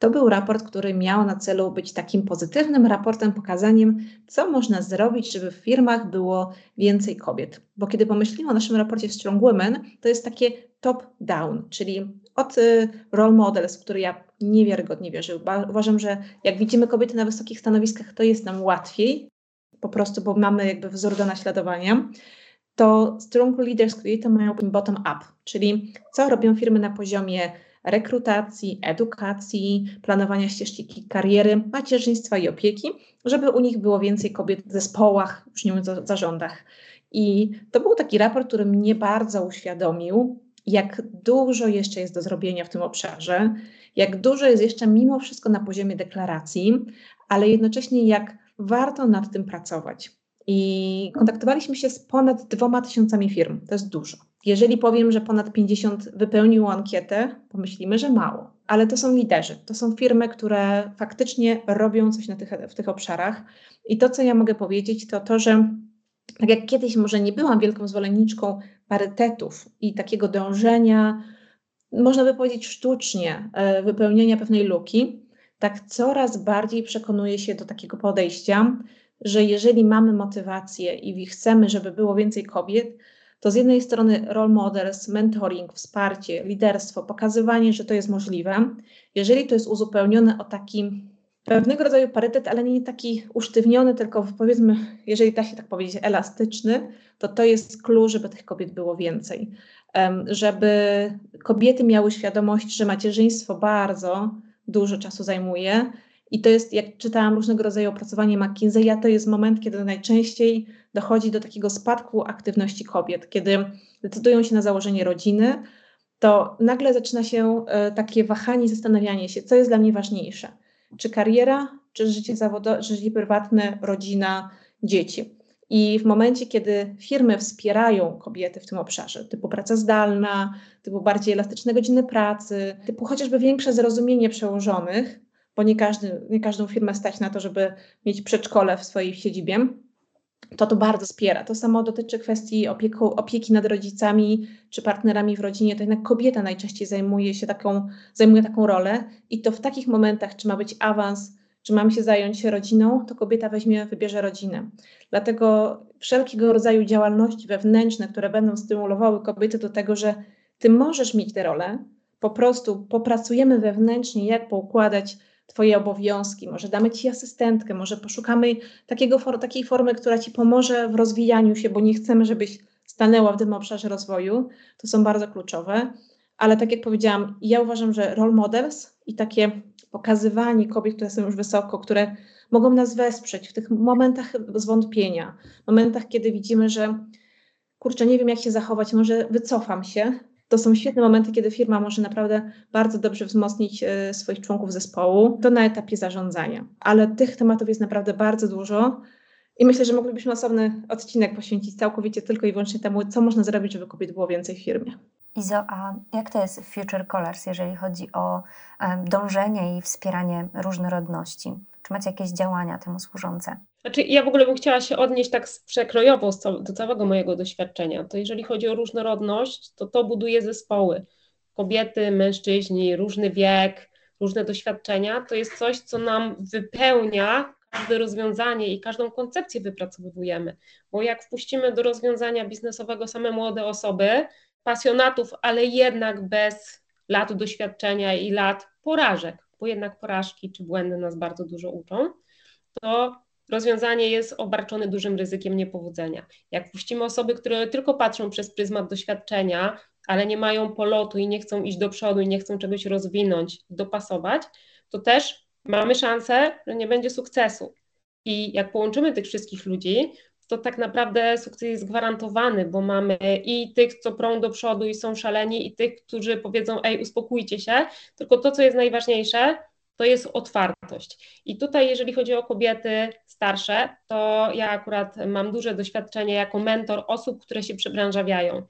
To był raport, który miał na celu być takim pozytywnym raportem, pokazaniem, co można zrobić, żeby w firmach było więcej kobiet. Bo kiedy pomyślimy o naszym raporcie Strong Women, to jest takie top-down, czyli od y, role models, w które ja niewiarygodnie wierzę. Uważam, że jak widzimy kobiety na wysokich stanowiskach, to jest nam łatwiej, po prostu, bo mamy jakby wzór do naśladowania to Strong Leaders Create mają bottom-up, czyli co robią firmy na poziomie rekrutacji, edukacji, planowania ścieżki kariery, macierzyństwa i opieki, żeby u nich było więcej kobiet w zespołach, już nie mówiąc o zarządach. I to był taki raport, który mnie bardzo uświadomił, jak dużo jeszcze jest do zrobienia w tym obszarze, jak dużo jest jeszcze mimo wszystko na poziomie deklaracji, ale jednocześnie jak warto nad tym pracować. I kontaktowaliśmy się z ponad dwoma tysiącami firm. To jest dużo. Jeżeli powiem, że ponad 50 wypełniło ankietę, pomyślimy, że mało. Ale to są liderzy, to są firmy, które faktycznie robią coś na tych, w tych obszarach. I to, co ja mogę powiedzieć, to to, że tak jak kiedyś może nie byłam wielką zwolenniczką parytetów i takiego dążenia, można by powiedzieć sztucznie, e, wypełnienia pewnej luki, tak coraz bardziej przekonuję się do takiego podejścia, że jeżeli mamy motywację i chcemy, żeby było więcej kobiet, to z jednej strony role models, mentoring, wsparcie, liderstwo, pokazywanie, że to jest możliwe. Jeżeli to jest uzupełnione o taki pewnego rodzaju parytet, ale nie taki usztywniony, tylko powiedzmy, jeżeli da się tak powiedzieć, elastyczny, to to jest klucz, żeby tych kobiet było więcej. Żeby kobiety miały świadomość, że macierzyństwo bardzo dużo czasu zajmuje, i to jest, jak czytałam różnego rodzaju opracowanie McKinsey'a, to jest moment, kiedy najczęściej dochodzi do takiego spadku aktywności kobiet, kiedy decydują się na założenie rodziny, to nagle zaczyna się e, takie wahanie, zastanawianie się, co jest dla mnie ważniejsze. Czy kariera, czy życie zawodowe, życie prywatne, rodzina, dzieci. I w momencie, kiedy firmy wspierają kobiety w tym obszarze, typu praca zdalna, typu bardziej elastyczne godziny pracy, typu chociażby większe zrozumienie przełożonych, bo nie, każdy, nie każdą firmę stać na to, żeby mieć przedszkole w swojej siedzibie, to to bardzo wspiera. To samo dotyczy kwestii opieku, opieki nad rodzicami czy partnerami w rodzinie. To jednak kobieta najczęściej zajmuje się taką, zajmuje taką rolę i to w takich momentach, czy ma być awans, czy mam się zająć rodziną, to kobieta weźmie, wybierze rodzinę. Dlatego wszelkiego rodzaju działalności wewnętrzne, które będą stymulowały kobiety do tego, że ty możesz mieć tę rolę, po prostu popracujemy wewnętrznie, jak poukładać Twoje obowiązki, może damy Ci asystentkę, może poszukamy takiego, takiej formy, która Ci pomoże w rozwijaniu się, bo nie chcemy, żebyś stanęła w tym obszarze rozwoju. To są bardzo kluczowe. Ale tak jak powiedziałam, ja uważam, że role models i takie pokazywanie kobiet, które są już wysoko, które mogą nas wesprzeć w tych momentach zwątpienia, momentach, kiedy widzimy, że kurczę, nie wiem jak się zachować, może wycofam się, to są świetne momenty, kiedy firma może naprawdę bardzo dobrze wzmocnić e, swoich członków zespołu, to na etapie zarządzania. Ale tych tematów jest naprawdę bardzo dużo. I myślę, że moglibyśmy osobny odcinek poświęcić całkowicie tylko i wyłącznie temu, co można zrobić, żeby kobiet było więcej w firmie. Izo, a jak to jest Future Colors, jeżeli chodzi o dążenie i wspieranie różnorodności? Czy macie jakieś działania temu służące? Znaczy, ja w ogóle bym chciała się odnieść tak przekrojowo do całego mojego doświadczenia. To jeżeli chodzi o różnorodność, to to buduje zespoły. Kobiety, mężczyźni, różny wiek, różne doświadczenia. To jest coś, co nam wypełnia każde rozwiązanie i każdą koncepcję wypracowujemy. Bo jak wpuścimy do rozwiązania biznesowego same młode osoby, pasjonatów, ale jednak bez lat doświadczenia i lat porażek, bo jednak porażki czy błędy nas bardzo dużo uczą, to rozwiązanie jest obarczone dużym ryzykiem niepowodzenia. Jak puścimy osoby, które tylko patrzą przez pryzmat doświadczenia, ale nie mają polotu i nie chcą iść do przodu i nie chcą czegoś rozwinąć, dopasować, to też mamy szansę, że nie będzie sukcesu. I jak połączymy tych wszystkich ludzi, to tak naprawdę sukces jest gwarantowany, bo mamy i tych, co prą do przodu i są szaleni, i tych, którzy powiedzą, ej, uspokójcie się, tylko to, co jest najważniejsze, to jest otwartość. I tutaj, jeżeli chodzi o kobiety starsze, to ja akurat mam duże doświadczenie jako mentor osób, które się przebranżawiają.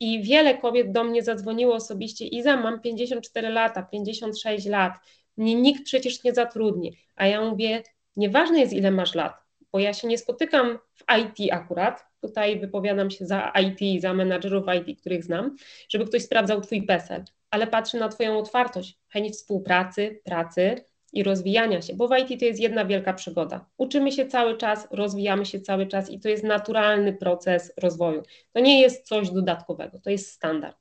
I wiele kobiet do mnie zadzwoniło osobiście, Iza, mam 54 lata, 56 lat, mnie nikt przecież nie zatrudni. A ja mówię, nieważne jest ile masz lat, bo ja się nie spotykam w IT akurat, tutaj wypowiadam się za IT, za menadżerów IT, których znam, żeby ktoś sprawdzał Twój PESEL, ale patrzę na Twoją otwartość, chęć współpracy, pracy i rozwijania się, bo w IT to jest jedna wielka przygoda. Uczymy się cały czas, rozwijamy się cały czas i to jest naturalny proces rozwoju. To nie jest coś dodatkowego, to jest standard.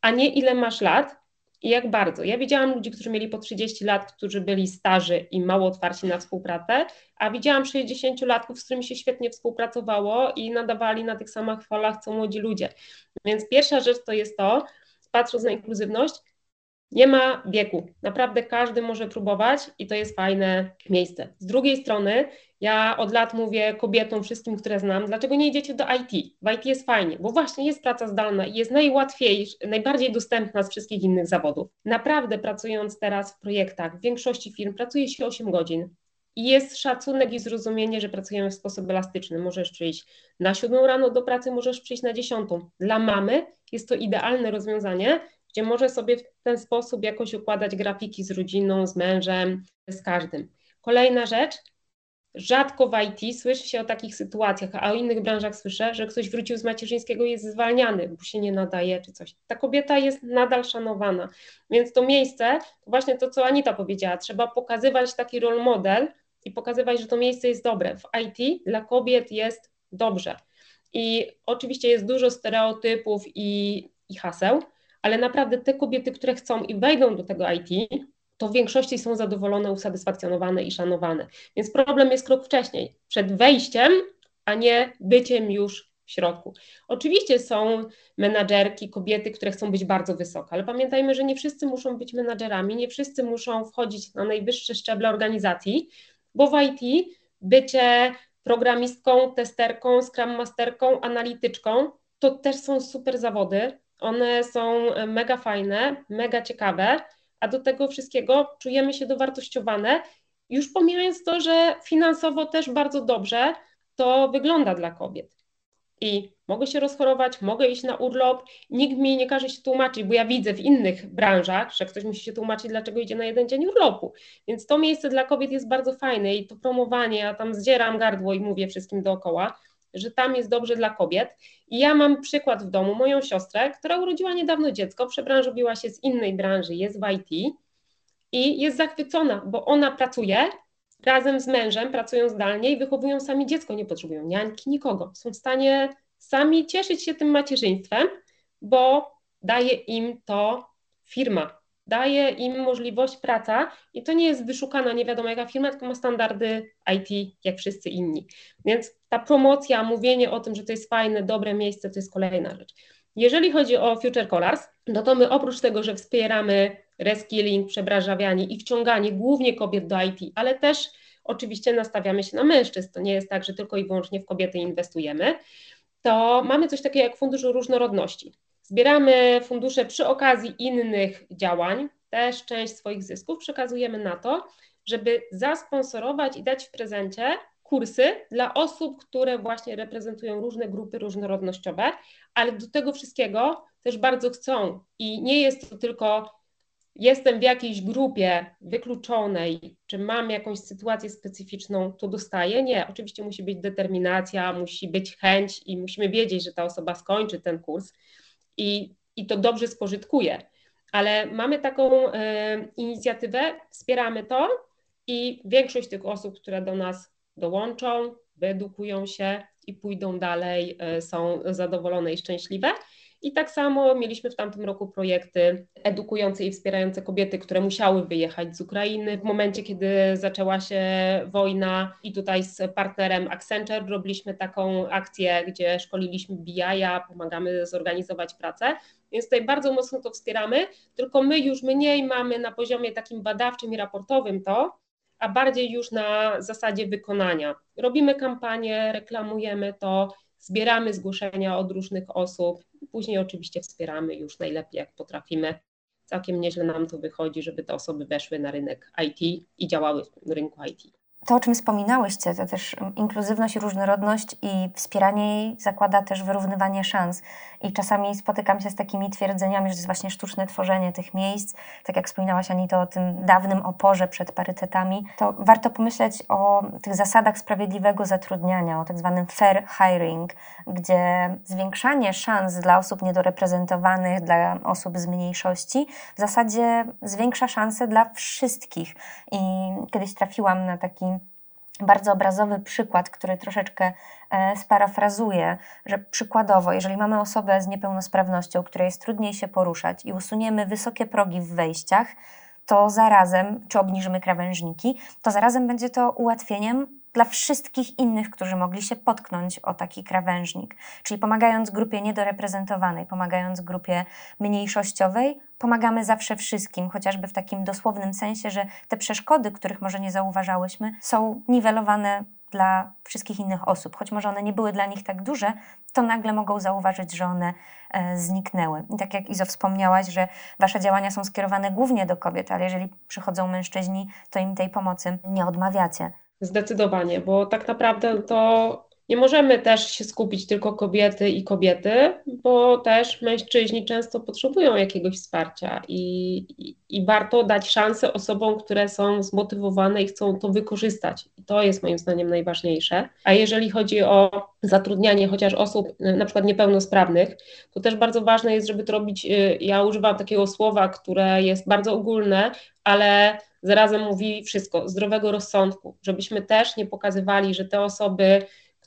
A nie ile masz lat, i jak bardzo? Ja widziałam ludzi, którzy mieli po 30 lat, którzy byli starzy i mało otwarci na współpracę, a widziałam 60-latków, z którymi się świetnie współpracowało i nadawali na tych samych falach co młodzi ludzie. Więc pierwsza rzecz to jest to, patrząc na inkluzywność, nie ma wieku. Naprawdę każdy może próbować i to jest fajne miejsce. Z drugiej strony, ja od lat mówię kobietom, wszystkim, które znam, dlaczego nie idziecie do IT? W IT jest fajnie, bo właśnie jest praca zdalna i jest najłatwiejsza, najbardziej dostępna z wszystkich innych zawodów. Naprawdę pracując teraz w projektach, w większości firm pracuje się 8 godzin. I jest szacunek i zrozumienie, że pracujemy w sposób elastyczny. Możesz przyjść na 7 rano do pracy, możesz przyjść na 10. Dla mamy jest to idealne rozwiązanie, gdzie może sobie w ten sposób jakoś układać grafiki z rodziną, z mężem, z każdym. Kolejna rzecz, rzadko w IT słyszy się o takich sytuacjach, a o innych branżach słyszę, że ktoś wrócił z macierzyńskiego i jest zwalniany, bo się nie nadaje czy coś. Ta kobieta jest nadal szanowana. Więc to miejsce, to właśnie to, co Anita powiedziała, trzeba pokazywać taki role model i pokazywać, że to miejsce jest dobre. W IT dla kobiet jest dobrze. I oczywiście jest dużo stereotypów i, i haseł, ale naprawdę te kobiety, które chcą i wejdą do tego IT, to w większości są zadowolone, usatysfakcjonowane i szanowane. Więc problem jest krok wcześniej, przed wejściem, a nie byciem już w środku. Oczywiście są menadżerki, kobiety, które chcą być bardzo wysoko, ale pamiętajmy, że nie wszyscy muszą być menadżerami, nie wszyscy muszą wchodzić na najwyższe szczeble organizacji, bo w IT bycie programistką, testerką, scrum masterką, analityczką to też są super zawody, one są e, mega fajne, mega ciekawe, a do tego wszystkiego czujemy się dowartościowane, już pomijając to, że finansowo też bardzo dobrze to wygląda dla kobiet. I mogę się rozchorować, mogę iść na urlop, nikt mi nie każe się tłumaczyć, bo ja widzę w innych branżach, że ktoś musi się tłumaczyć, dlaczego idzie na jeden dzień urlopu. Więc to miejsce dla kobiet jest bardzo fajne i to promowanie, ja tam zdzieram gardło i mówię wszystkim dookoła, że tam jest dobrze dla kobiet. I ja mam przykład w domu, moją siostrę, która urodziła niedawno dziecko, przebranżowiła się z innej branży, jest w IT i jest zachwycona, bo ona pracuje razem z mężem, pracują zdalnie i wychowują sami dziecko, nie potrzebują niańki, nikogo. Są w stanie sami cieszyć się tym macierzyństwem, bo daje im to firma, daje im możliwość praca i to nie jest wyszukana nie wiadomo jaka firma, tylko ma standardy IT jak wszyscy inni. Więc ta promocja, mówienie o tym, że to jest fajne, dobre miejsce, to jest kolejna rzecz. Jeżeli chodzi o Future Colors, no to my oprócz tego, że wspieramy reskilling, przebranżawianie i wciąganie głównie kobiet do IT, ale też oczywiście nastawiamy się na mężczyzn. To nie jest tak, że tylko i wyłącznie w kobiety inwestujemy. To mamy coś takiego jak Fundusz Różnorodności. Zbieramy fundusze przy okazji innych działań, też część swoich zysków przekazujemy na to, żeby zasponsorować i dać w prezencie kursy dla osób, które właśnie reprezentują różne grupy różnorodnościowe, ale do tego wszystkiego też bardzo chcą. I nie jest to tylko jestem w jakiejś grupie wykluczonej, czy mam jakąś sytuację specyficzną, to dostaję. Nie, oczywiście musi być determinacja, musi być chęć i musimy wiedzieć, że ta osoba skończy ten kurs i, i to dobrze spożytkuje. Ale mamy taką y, inicjatywę, wspieramy to i większość tych osób, które do nas dołączą, wyedukują się i pójdą dalej, y, są zadowolone i szczęśliwe. I tak samo mieliśmy w tamtym roku projekty edukujące i wspierające kobiety, które musiały wyjechać z Ukrainy w momencie, kiedy zaczęła się wojna i tutaj z partnerem Accenture robiliśmy taką akcję, gdzie szkoliliśmy BI-a, pomagamy zorganizować pracę, więc tutaj bardzo mocno to wspieramy, tylko my już mniej mamy na poziomie takim badawczym i raportowym to, a bardziej już na zasadzie wykonania. Robimy kampanię, reklamujemy to, zbieramy zgłoszenia od różnych osób, później oczywiście wspieramy już najlepiej jak potrafimy. całkiem nieźle nam to wychodzi, żeby te osoby weszły na rynek IT i działały w rynku IT. To, o czym wspominałyście, to też inkluzywność i różnorodność i wspieranie jej zakłada też wyrównywanie szans. I czasami spotykam się z takimi twierdzeniami, że to jest właśnie sztuczne tworzenie tych miejsc. Tak jak wspominałaś Anito o tym dawnym oporze przed parytetami, to warto pomyśleć o tych zasadach sprawiedliwego zatrudniania, o tak zwanym fair hiring, gdzie zwiększanie szans dla osób niedoreprezentowanych, dla osób z mniejszości w zasadzie zwiększa szanse dla wszystkich. I kiedyś trafiłam na taki bardzo obrazowy przykład, który troszeczkę e, sparafrazuję, że przykładowo, jeżeli mamy osobę z niepełnosprawnością, której jest trudniej się poruszać i usuniemy wysokie progi w wejściach, to zarazem, czy obniżymy krawężniki, to zarazem będzie to ułatwieniem dla wszystkich innych, którzy mogli się potknąć o taki krawężnik. Czyli pomagając grupie niedoreprezentowanej, pomagając grupie mniejszościowej, pomagamy zawsze wszystkim, chociażby w takim dosłownym sensie, że te przeszkody, których może nie zauważałyśmy, są niwelowane dla wszystkich innych osób. Choć może one nie były dla nich tak duże, to nagle mogą zauważyć, że one e, zniknęły. I tak jak Izo wspomniałaś, że Wasze działania są skierowane głównie do kobiet, ale jeżeli przychodzą mężczyźni, to im tej pomocy nie odmawiacie. Zdecydowanie, bo tak naprawdę to nie możemy też się skupić tylko kobiety i kobiety, bo też mężczyźni często potrzebują jakiegoś wsparcia i, i, i, warto dać szansę osobom, które są zmotywowane i chcą to wykorzystać. I to jest moim zdaniem najważniejsze. A jeżeli chodzi o zatrudnianie chociaż osób na przykład niepełnosprawnych, to też bardzo ważne jest, żeby to robić, y, ja używam takiego słowa, które jest bardzo ogólne, ale zarazem mówi wszystko, zdrowego rozsądku, żebyśmy też nie pokazywali, że te osoby,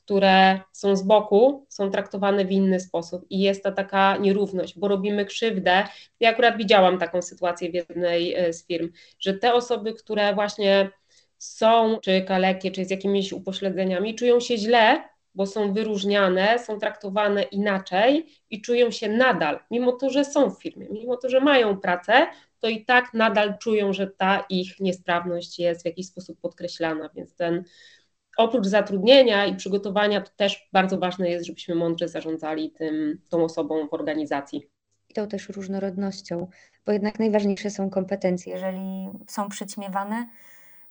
które są z boku, są traktowane w inny sposób i jest ta taka nierówność, bo robimy krzywdę. Ja akurat widziałam taką sytuację w jednej e, z firm, że te osoby, które właśnie są czy kalekie, czy z jakimiś upośledzeniami, czują się źle, bo są wyróżniane, są traktowane inaczej i czują się nadal, mimo to, że są w firmie, mimo to, że mają pracę, to i tak nadal czują, że ta ich niesprawność jest w jakiś sposób podkreślana, więc ten oprócz zatrudnienia i przygotowania, to też bardzo ważne jest, żebyśmy mądrze zarządzali tym, tą osobą w organizacji. I tą też różnorodnością, bo jednak najważniejsze są kompetencje. Jeżeli są przyćmiewane,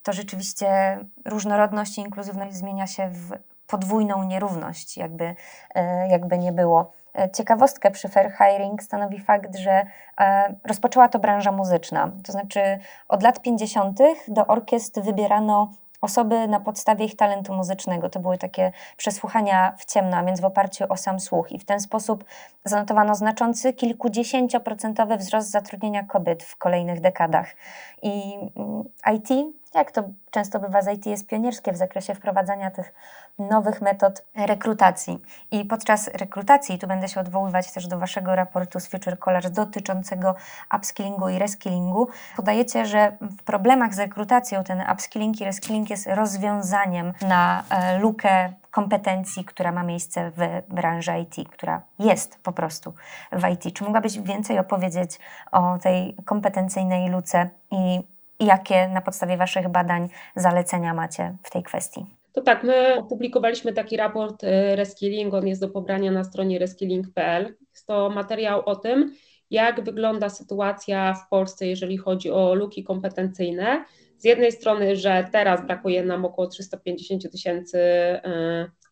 to rzeczywiście różnorodność i inkluzywność zmienia się w podwójną nierówność, jakby, e, jakby nie było. E, ciekawostkę przy Fair Hiring stanowi fakt, że e, rozpoczęła to branża muzyczna. To znaczy od lat 50. do orkiestr wybierano osoby na podstawie ich talentu muzycznego. To były takie przesłuchania w ciemno, a więc w oparciu o sam słuch. I w ten sposób zanotowano znaczący kilkudziesięcioprocentowy wzrost zatrudnienia kobiet w kolejnych dekadach. I mm, IT jak to często bywa z IT, jest pionierskie w zakresie wprowadzania tych nowych metod rekrutacji. I podczas rekrutacji, tu będę się odwoływać też do Waszego raportu z Future College dotyczącego upskillingu i reskillingu, podajecie, że w problemach z rekrutacją ten upskilling i reskilling jest rozwiązaniem na e, lukę kompetencji, która ma miejsce w branży IT, która jest po prostu w IT. Czy mogłabyś więcej opowiedzieć o tej kompetencyjnej luce i jakie na podstawie Waszych badań zalecenia macie w tej kwestii? To tak, my opublikowaliśmy taki raport y, Reskilling, on jest do pobrania na stronie reskilling.pl. Jest to materiał o tym, jak wygląda sytuacja w Polsce, jeżeli chodzi o luki kompetencyjne. Z jednej strony, że teraz brakuje nam około 350 tysięcy y,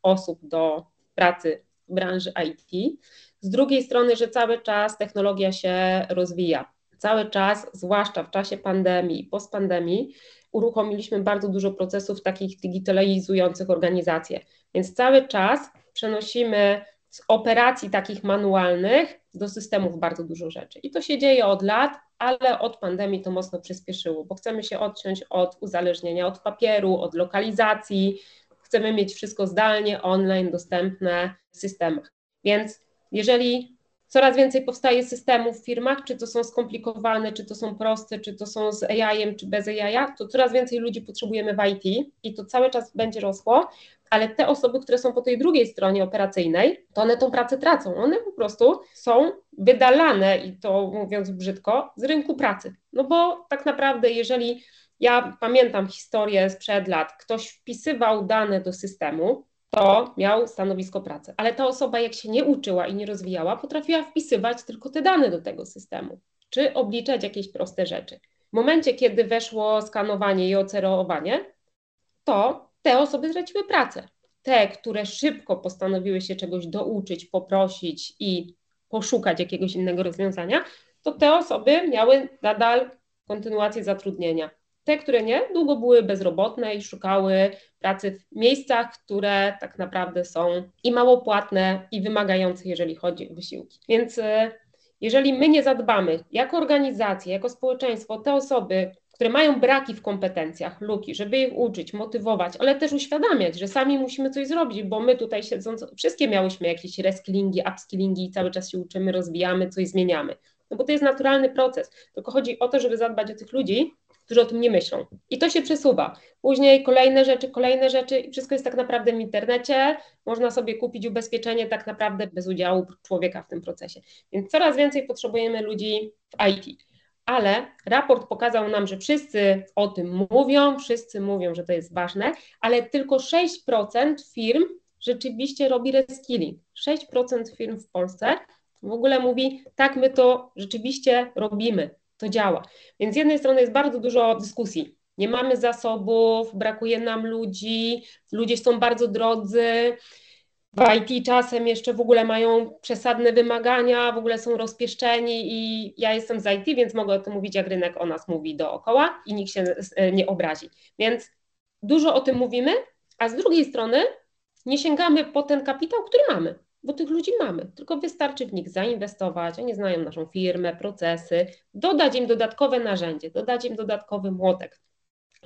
osób do pracy w branży IT. Z drugiej strony, że cały czas technologia się rozwija cały czas, zwłaszcza w czasie pandemii i postpandemii, uruchomiliśmy bardzo dużo procesów takich digitalizujących organizacje. Więc cały czas przenosimy z operacji takich manualnych do systemów bardzo dużo rzeczy. I to się dzieje od lat, ale od pandemii to mocno przyspieszyło, bo chcemy się odciąć od uzależnienia od papieru, od lokalizacji, chcemy mieć wszystko zdalnie, online, dostępne w systemach. Więc jeżeli Coraz więcej powstaje systemów w firmach, czy to są skomplikowane, czy to są proste, czy to są z AI-em, czy bez AI, to coraz więcej ludzi potrzebujemy w IT i to cały czas będzie rosło, ale te osoby, które są po tej drugiej stronie operacyjnej, to one tą pracę tracą. One po prostu są wydalane, i to mówiąc brzydko, z rynku pracy. No bo tak naprawdę, jeżeli ja pamiętam historię sprzed lat, ktoś wpisywał dane do systemu, to miał stanowisko pracy. Ale ta osoba, jak się nie uczyła i nie rozwijała, potrafiła wpisywać tylko te dane do tego systemu. czy obliczać jakieś proste rzeczy. W momencie, kiedy weszło skanowanie i ocerowanie, to te osoby straciły pracę. Te, które szybko postanowiły się czegoś douczyć, poprosić i poszukać jakiegoś innego rozwiązania, to te osoby miały nadal kontynuację zatrudnienia. Te, które nie, długo były bezrobotne i szukały pracy w miejscach, które tak naprawdę są i mało płatne, i wymagające, jeżeli chodzi o wysiłki. Więc e, jeżeli my nie zadbamy jako organizacja, jako społeczeństwo, te osoby, które mają braki w kompetencjach, luki, żeby ich uczyć, motywować, ale też uświadamiać, że sami musimy coś zrobić, bo my tutaj siedząc, wszystkie miałyśmy jakieś reskillingi, upskillingi i cały czas się uczymy, rozwijamy, coś zmieniamy. No bo to jest naturalny proces, tylko chodzi o to, żeby zadbać o tych ludzi, którzy o tym nie myślą. I to się przesuwa. Później kolejne rzeczy, kolejne rzeczy i wszystko jest tak naprawdę w internecie. Można sobie kupić ubezpieczenie tak naprawdę bez udziału człowieka w tym procesie. Więc coraz więcej potrzebujemy ludzi w IT. Ale raport pokazał nam, że wszyscy o tym mówią, wszyscy mówią, że to jest ważne, ale tylko 6% firm rzeczywiście robi reskilling. 6% firm w Polsce w ogóle mówi, tak, my to rzeczywiście robimy to działa. Więc z jednej strony jest bardzo dużo dyskusji. Nie mamy zasobów, brakuje nam ludzi, ludzie są bardzo drodzy. W IT czasem jeszcze w ogóle mają przesadne wymagania, w ogóle są rozpieszczeni i ja jestem z IT, więc mogę o tym mówić, jak rynek o nas mówi dookoła i nikt się e, nie obrazi. Więc dużo o tym mówimy, a z drugiej strony nie sięgamy po ten kapitał, który mamy bo tych ludzi mamy, tylko wystarczy w nich zainwestować, oni znają naszą firmę, procesy, dodać im dodatkowe narzędzie, dodać im dodatkowy młotek.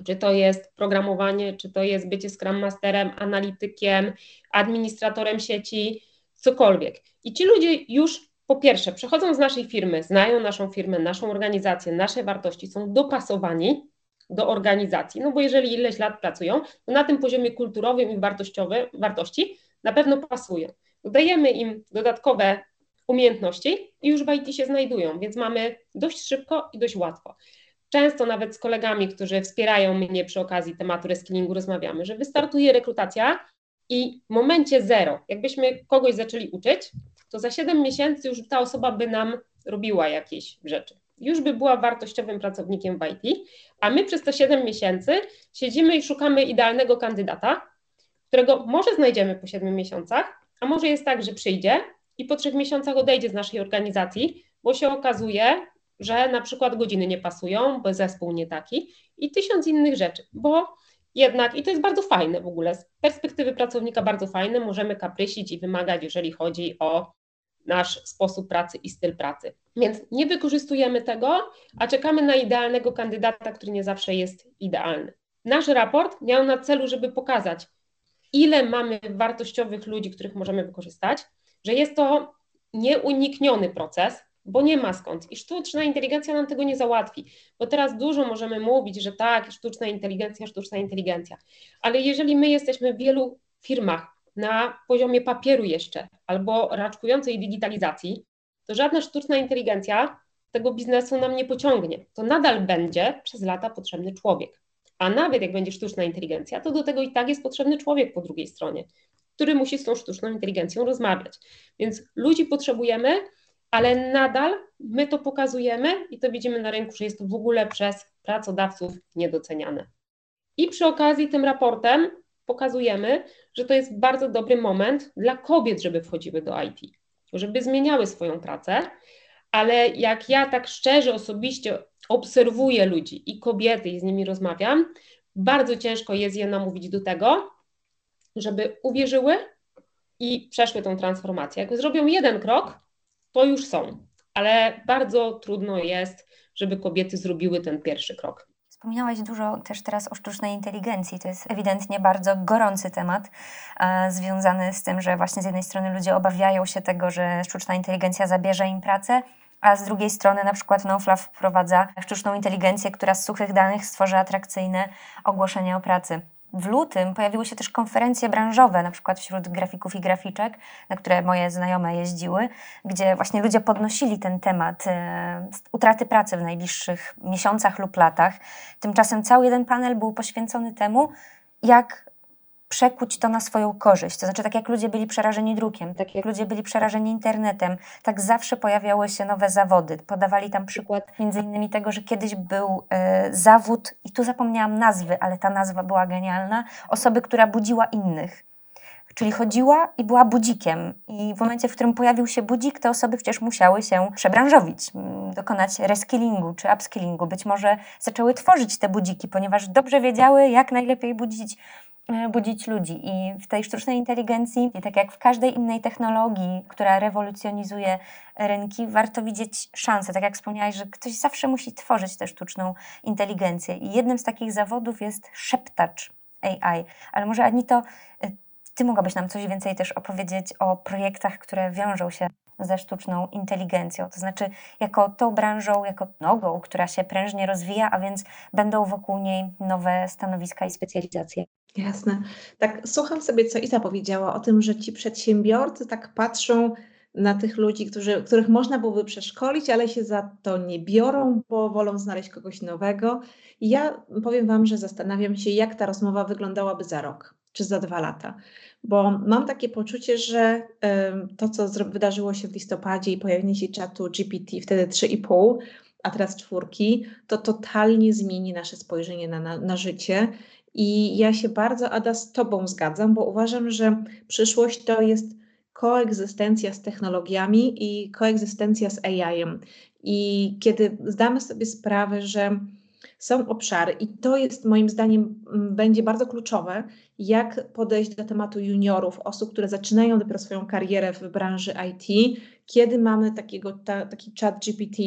Czy to jest programowanie, czy to jest bycie Scrum Masterem, analitykiem, administratorem sieci, cokolwiek. I ci ludzie już po pierwsze przechodzą z naszej firmy, znają naszą firmę, naszą organizację, nasze wartości, są dopasowani do organizacji, no bo jeżeli ileś lat pracują, to na tym poziomie kulturowym i wartościowym wartości na pewno pasują. Dodajemy im dodatkowe umiejętności i już w IT się znajdują, więc mamy dość szybko i dość łatwo. Często nawet z kolegami, którzy wspierają mnie przy okazji tematu reskillingu, rozmawiamy, że wystartuje rekrutacja i w momencie zero, jakbyśmy kogoś zaczęli uczyć, to za 7 miesięcy już ta osoba by nam robiła jakieś rzeczy. Już by była wartościowym pracownikiem w IT, a my przez te 7 miesięcy siedzimy i szukamy idealnego kandydata, którego może znajdziemy po 7 miesiącach, a może jest tak, że przyjdzie i po trzech miesiącach odejdzie z naszej organizacji, bo się okazuje, że na przykład godziny nie pasują, bo zespół nie taki i tysiąc innych rzeczy, bo jednak, i to jest bardzo fajne w ogóle, z perspektywy pracownika bardzo fajne, możemy kaprysić i wymagać, jeżeli chodzi o nasz sposób pracy i styl pracy. Więc nie wykorzystujemy tego, a czekamy na idealnego kandydata, który nie zawsze jest idealny. Nasz raport miał na celu, żeby pokazać, ile mamy wartościowych ludzi, których możemy wykorzystać, że jest to nieunikniony proces, bo nie ma skąd. I sztuczna inteligencja nam tego nie załatwi, bo teraz dużo możemy mówić, że tak, sztuczna inteligencja, sztuczna inteligencja, ale jeżeli my jesteśmy w wielu firmach na poziomie papieru jeszcze albo raczkującej digitalizacji, to żadna sztuczna inteligencja tego biznesu nam nie pociągnie. To nadal będzie przez lata potrzebny człowiek. A nawet jak będzie sztuczna inteligencja, to do tego i tak jest potrzebny człowiek po drugiej stronie, który musi z tą sztuczną inteligencją rozmawiać. Więc ludzi potrzebujemy, ale nadal my to pokazujemy i to widzimy na rynku, że jest to w ogóle przez pracodawców niedoceniane. I przy okazji tym raportem pokazujemy, że to jest bardzo dobry moment dla kobiet, żeby wchodziły do IT, żeby zmieniały swoją pracę, ale jak ja tak szczerze, osobiście obserwuję ludzi i kobiety i z nimi rozmawiam, bardzo ciężko jest je namówić do tego, żeby uwierzyły i przeszły tą transformację. Jak zrobią jeden krok, to już są, ale bardzo trudno jest, żeby kobiety zrobiły ten pierwszy krok. Wspominałaś dużo też teraz o sztucznej inteligencji. To jest ewidentnie bardzo gorący temat, e, związany z tym, że właśnie z jednej strony ludzie obawiają się tego, że sztuczna inteligencja zabierze im pracę, a z drugiej strony na przykład NoFLA wprowadza sztuczną inteligencję, która z suchych danych stworzy atrakcyjne ogłoszenia o pracy. W lutym pojawiły się też konferencje branżowe, na przykład wśród grafików i graficzek, na które moje znajome jeździły, gdzie właśnie ludzie podnosili ten temat e, utraty pracy w najbliższych miesiącach lub latach. Tymczasem cały jeden panel był poświęcony temu, jak przekuć to na swoją korzyść. To znaczy, tak jak ludzie byli przerażeni drukiem, tak jak ludzie byli przerażeni internetem, tak zawsze pojawiały się nowe zawody. Podawali tam przykład między innymi tego, że kiedyś był e, zawód, i tu zapomniałam nazwy, ale ta nazwa była genialna, osoby, która budziła innych. Czyli chodziła i była budzikiem. I w momencie, w którym pojawił się budzik, te osoby przecież musiały się przebranżowić, dokonać reskillingu czy upskillingu. Być może zaczęły tworzyć te budziki, ponieważ dobrze wiedziały, jak najlepiej budzić budzić ludzi. I w tej sztucznej inteligencji, i tak jak w każdej innej technologii, która rewolucjonizuje rynki, warto widzieć szansę. Tak jak wspomniałaś, że ktoś zawsze musi tworzyć tę sztuczną inteligencję. I jednym z takich zawodów jest szeptacz AI. Ale może Anito, e, ty mogłabyś nam coś więcej też opowiedzieć o projektach, które wiążą się ze sztuczną inteligencją, to znaczy jako tą branżą, jako nogą, która się prężnie rozwija, a więc będą wokół niej nowe stanowiska i specjalizacje. Jasne. Tak, słucham sobie, co Isa powiedziała o tym, że ci przedsiębiorcy tak patrzą na tych ludzi, którzy, których można byłoby przeszkolić, ale się za to nie biorą, bo wolą znaleźć kogoś nowego. I ja powiem Wam, że zastanawiam się, jak ta rozmowa wyglądałaby za rok czy za dwa lata. Bo mam takie poczucie, że to, co wydarzyło się w listopadzie i pojawienie się czatu GPT, wtedy 3,5, a teraz czwórki, to totalnie zmieni nasze spojrzenie na, na, na życie. I ja się bardzo, Ada, z Tobą zgadzam, bo uważam, że przyszłość to jest koegzystencja z technologiami i koegzystencja z AI-em. I kiedy zdamy sobie sprawę, że są obszary i to jest moim zdaniem będzie bardzo kluczowe, jak podejść do tematu juniorów, osób, które zaczynają dopiero swoją karierę w branży IT, kiedy mamy takiego, ta, taki chat GPT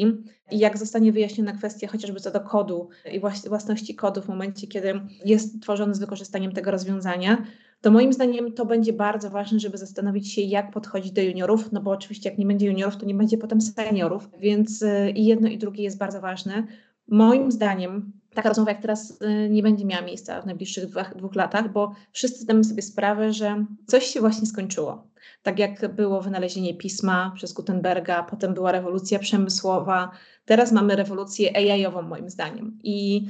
i jak zostanie wyjaśniona kwestia chociażby co do kodu i własności kodu w momencie, kiedy jest tworzony z wykorzystaniem tego rozwiązania, to moim zdaniem to będzie bardzo ważne, żeby zastanowić się, jak podchodzić do juniorów, no bo oczywiście jak nie będzie juniorów, to nie będzie potem seniorów, więc y, i jedno i drugie jest bardzo ważne. Moim zdaniem taka rozmowa jak teraz y, nie będzie miała miejsca w najbliższych dwóch, dwóch latach, bo wszyscy zdamy sobie sprawę, że coś się właśnie skończyło. Tak jak było wynalezienie pisma przez Gutenberga, potem była rewolucja przemysłowa, teraz mamy rewolucję AI-ową moim zdaniem. I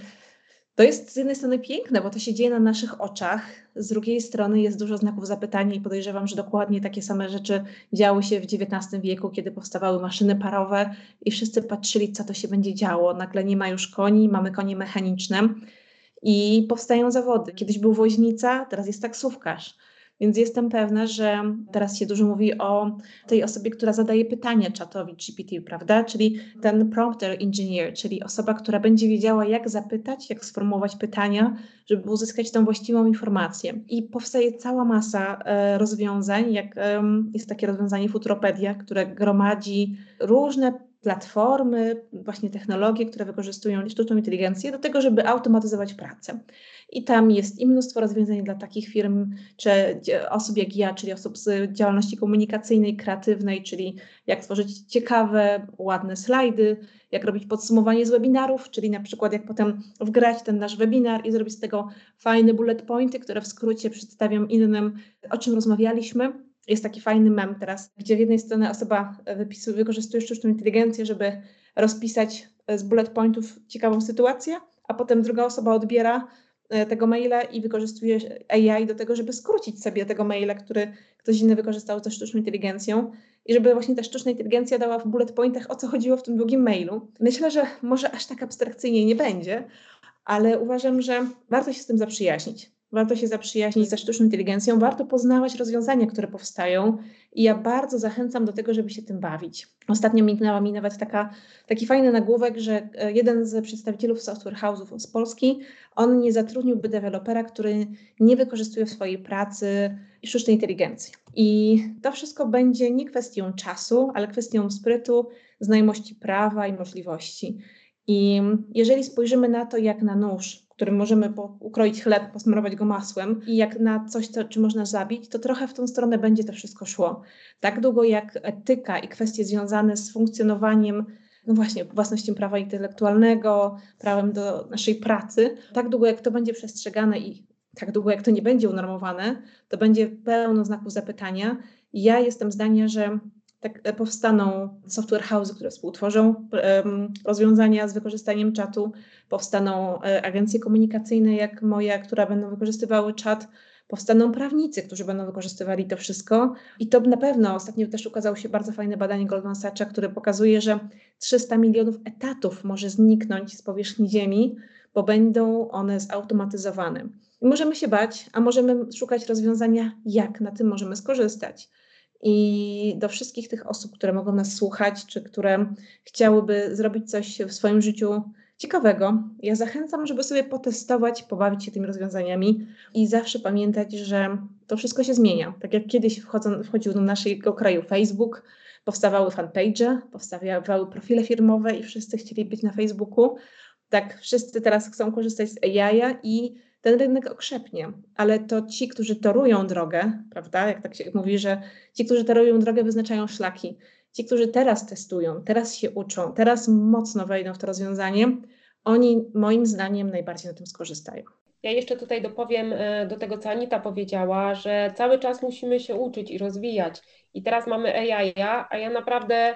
to jest z jednej strony piękne, bo to się dzieje na naszych oczach, z drugiej strony jest dużo znaków zapytania i podejrzewam, że dokładnie takie same rzeczy działy się w XIX wieku, kiedy powstawały maszyny parowe i wszyscy patrzyli, co to się będzie działo. Nagle nie ma już koni, mamy konie mechaniczne i powstają zawody. Kiedyś był woźnica, teraz jest taksówkarz. Więc jestem pewna, że teraz się dużo mówi o tej osobie, która zadaje pytania czatowi GPT, prawda? Czyli ten prompter engineer, czyli osoba, która będzie wiedziała, jak zapytać, jak sformułować pytania, żeby uzyskać tą właściwą informację. I powstaje cała masa e, rozwiązań, jak jest takie rozwiązanie Futuropedia, które gromadzi różne platformy, właśnie technologie, które wykorzystują sztuczną inteligencję do tego, żeby automatyzować pracę. I tam jest i mnóstwo rozwiązań dla takich firm, czy osób jak ja, czyli osób z działalności komunikacyjnej, kreatywnej, czyli jak tworzyć ciekawe, ładne slajdy, jak robić podsumowanie z webinarów, czyli na przykład jak potem wgrać ten nasz webinar i zrobić z tego fajne bullet pointy, które w skrócie przedstawiam innym, o czym rozmawialiśmy. Jest taki fajny mem teraz, gdzie w jednej strony osoba wypisuje, wykorzystuje sztuczną inteligencję, żeby rozpisać z bullet pointów ciekawą sytuację, a potem druga osoba odbiera E, tego maila i wykorzystuje AI do tego, żeby skrócić sobie tego maila, który ktoś inny wykorzystał ze sztuczną inteligencją i żeby właśnie ta sztuczna inteligencja dała w bullet pointach, o co chodziło w tym długim mailu. Myślę, że może aż tak abstrakcyjnie nie będzie, ale uważam, że warto się z tym zaprzyjaźnić. Warto się zaprzyjaźnić ze sztuczną inteligencją, warto poznawać rozwiązania, które powstają i ja bardzo zachęcam do tego, żeby się tym bawić. Ostatnio minęła mi nawet taka, taki fajny nagłówek, że e, jeden z przedstawicielów software house'ów z Polski, on nie zatrudniłby dewelopera, który nie wykorzystuje w swojej pracy sztucznej inteligencji. I to wszystko będzie nie kwestią czasu, ale kwestią sprytu, znajomości prawa i możliwości. I jeżeli spojrzymy na to jak na nóż, którym możemy ukroić chleb, posmarować go masłem i jak na coś, to, czy można zabić, to trochę w tą stronę będzie to wszystko szło. Tak długo jak etyka i kwestie związane z funkcjonowaniem no właśnie, własnością prawa intelektualnego, prawem do naszej pracy, tak długo jak to będzie przestrzegane i tak długo jak to nie będzie unormowane, to będzie pełno znaków zapytania. Ja jestem zdania, że tak e, powstaną software house, które współtworzą rozwiązania z wykorzystaniem czatu, powstaną e, agencje komunikacyjne jak moja, które będą wykorzystywały czat, powstaną prawnicy, którzy będą wykorzystywali to wszystko. I to na pewno ostatnio też ukazało się bardzo fajne badanie Goldman Sachsa, które pokazuje, że 300 milionów etatów może zniknąć z powierzchni Ziemi, bo będą one zautomatyzowane. I możemy się bać, a możemy szukać rozwiązania, jak na tym możemy skorzystać. I do wszystkich tych osób, które mogą nas słuchać, czy które chciałyby zrobić coś w swoim życiu ciekawego, ja zachęcam, żeby sobie potestować, pobawić się tymi rozwiązaniami i zawsze pamiętać, że to wszystko się zmienia. Tak jak kiedyś wchodzą, wchodził do naszego kraju Facebook, powstawały fanpage, powstawały profile firmowe i wszyscy chcieli być na Facebooku. Tak, wszyscy teraz chcą korzystać z AI i ten rynek okrzepnie, ale to ci, którzy torują drogę, prawda, jak tak się mówi, że ci, którzy torują drogę, wyznaczają szlaki. Ci, którzy teraz testują, teraz się uczą, teraz mocno wejdą w to rozwiązanie, oni moim zdaniem najbardziej na tym skorzystają. Ja jeszcze tutaj dopowiem e, do tego, co Anita powiedziała, że cały czas musimy się uczyć i rozwijać. I teraz mamy AI, a ja naprawdę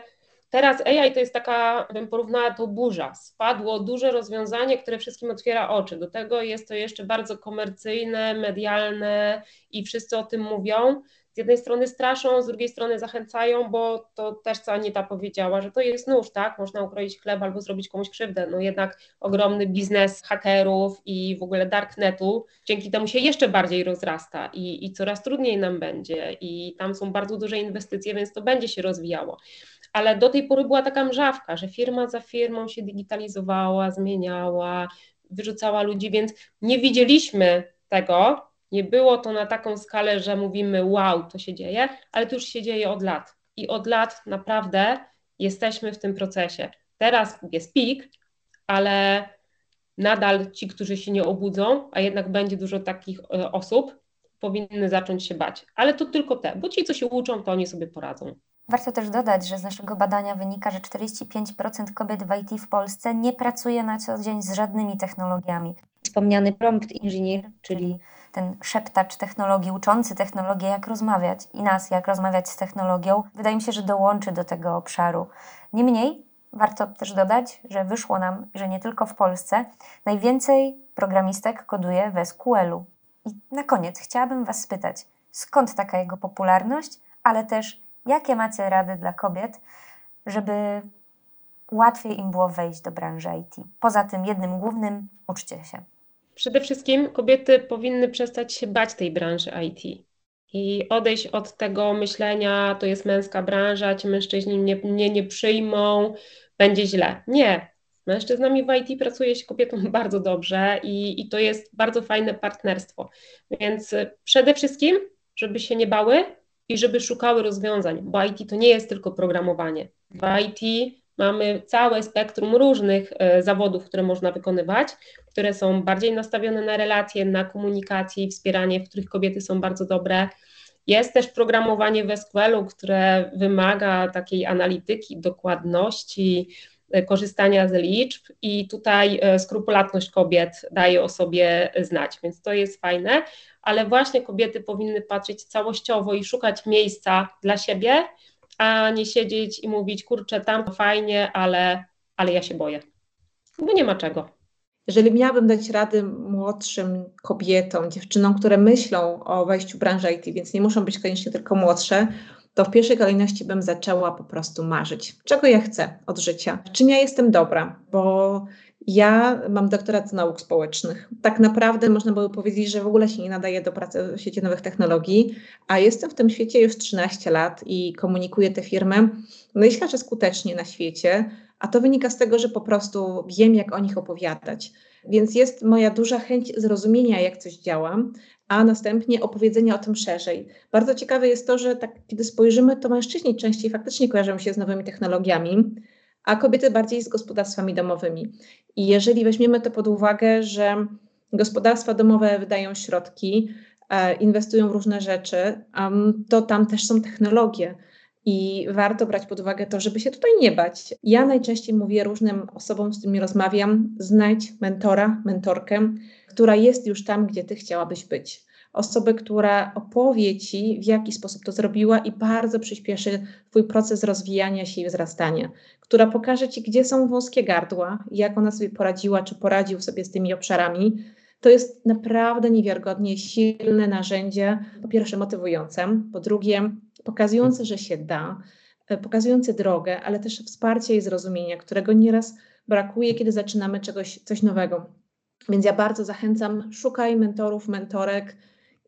Teraz AI to jest taka, bym porównała to burza. Spadło duże rozwiązanie, które wszystkim otwiera oczy. Do tego jest to jeszcze bardzo komercyjne, medialne i wszyscy o tym mówią. Z jednej strony straszą, z drugiej strony zachęcają, bo to też co Anita powiedziała, że to jest nóż, tak? Można ukroić chleb albo zrobić komuś krzywdę. No jednak ogromny biznes hakerów i w ogóle darknetu dzięki temu się jeszcze bardziej rozrasta i, i coraz trudniej nam będzie. I tam są bardzo duże inwestycje, więc to będzie się rozwijało ale do tej pory była taka mrzawka, że firma za firmą się digitalizowała, zmieniała, wyrzucała ludzi, więc nie widzieliśmy tego, nie było to na taką skalę, że mówimy wow, to się dzieje, ale to już się dzieje od lat i od lat naprawdę jesteśmy w tym procesie. Teraz jest pik, ale nadal ci, którzy się nie obudzą, a jednak będzie dużo takich e, osób, powinny zacząć się bać. Ale to tylko te, bo ci, co się uczą, to oni sobie poradzą. Warto też dodać, że z naszego badania wynika, że 45% kobiet w IT w Polsce nie pracuje na co dzień z żadnymi technologiami. Wspomniany prompt engineer, czyli ten szeptacz technologii, uczący technologię, jak rozmawiać i nas, jak rozmawiać z technologią, wydaje mi się, że dołączy do tego obszaru. Niemniej, warto też dodać, że wyszło nam, że nie tylko w Polsce, najwięcej programistek koduje w SQL-u. I na koniec chciałabym Was spytać, skąd taka jego popularność, ale też Jakie macie rady dla kobiet, żeby łatwiej im było wejść do branży IT? Poza tym jednym głównym, uczcie się. Przede wszystkim kobiety powinny przestać się bać tej branży IT i odejść od tego myślenia, to jest męska branża, ci mężczyźni mnie, mnie nie przyjmą, będzie źle. Nie. Mężczyznami w IT pracuje się kobietom bardzo dobrze i, i to jest bardzo fajne partnerstwo. Więc przede wszystkim, żeby się nie bały, i żeby szukały rozwiązań, bo IT to nie jest tylko programowanie. W IT mamy całe spektrum różnych e, zawodów, które można wykonywać, które są bardziej nastawione na relacje, na komunikację i wspieranie, w których kobiety są bardzo dobre. Jest też programowanie w SQL-u, które wymaga takiej analityki, dokładności, e, korzystania z liczb i tutaj e, skrupulatność kobiet daje o sobie znać, więc to jest fajne, ale właśnie kobiety powinny patrzeć całościowo i szukać miejsca dla siebie, a nie siedzieć i mówić, kurczę, tam fajnie, ale, ale ja się boję. Bo nie ma czego. Jeżeli miałabym dać rady młodszym kobietom, dziewczynom, które myślą o wejściu w branżę IT, więc nie muszą być koniecznie tylko młodsze, to w pierwszej kolejności bym zaczęła po prostu marzyć. Czego ja chcę od życia? Czym ja jestem dobra? Bo ja mam doktorat z nauk społecznych. Tak naprawdę można by powiedzieć, że w ogóle się nie nadaje do pracy w świecie nowych technologii, a jestem w tym świecie już 13 lat i komunikuję te firmy, myślę, że skutecznie na świecie, a to wynika z tego, że po prostu wiem, jak o nich opowiadać. Więc jest moja duża chęć zrozumienia, jak coś działa, a następnie opowiedzenia o tym szerzej. Bardzo ciekawe jest to, że tak, kiedy spojrzymy, to mężczyźni częściej faktycznie kojarzą się z nowymi technologiami, a kobiety bardziej z gospodarstwami domowymi. I jeżeli weźmiemy to pod uwagę, że gospodarstwa domowe wydają środki, e, inwestują w różne rzeczy, to tam też są technologie. I warto brać pod uwagę to, żeby się tutaj nie bać. Ja najczęściej mówię różnym osobom, z którymi rozmawiam, znajdź mentora, mentorkę, która jest już tam, gdzie ty chciałabyś być osobę, która opowie Ci, w jaki sposób to zrobiła i bardzo przyspieszy Twój proces rozwijania się i wzrastania, która pokaże Ci, gdzie są wąskie gardła, jak ona sobie poradziła, czy poradził sobie z tymi obszarami, To jest naprawdę niewiarygodnie silne narzędzie, po pierwsze motywujące, po drugie pokazujące, że się da, e, pokazujące drogę, ale też wsparcie i zrozumienia, którego nieraz brakuje, kiedy zaczynamy czegoś, coś nowego. Więc ja bardzo zachęcam, szukaj mentorów, mentorek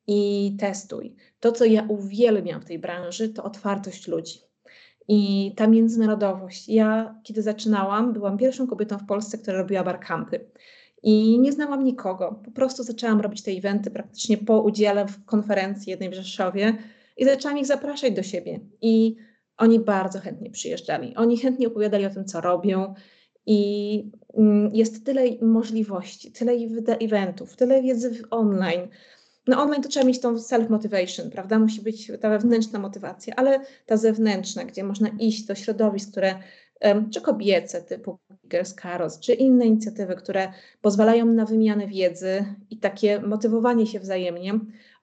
i testuj. To, co ja uwielbiam w tej branży, to otwartość ludzi. I ta międzynarodowość. Ja, kiedy zaczynałam, byłam pierwszą kobietą w Polsce, która robiła barkampy. I nie znałam nikogo. Po prostu zaczęłam robić te eventy praktycznie po udziale w konferencji jednej w Rzeszowie i zaczęłam ich zapraszać do siebie. I oni bardzo chętnie przyjeżdżali. Oni chętnie opowiadali o tym, co robią. I mm, jest tyle możliwości, tyle eventów, tyle wiedzy online. No online to trzeba mieć tą self-motivation, prawda? Musi być ta wewnętrzna motywacja, ale ta zewnętrzna, gdzie można iść do środowisk, które czy kobiece typu Girls Caros, czy inne inicjatywy, które pozwalają na wymianę wiedzy i takie motywowanie się wzajemnie,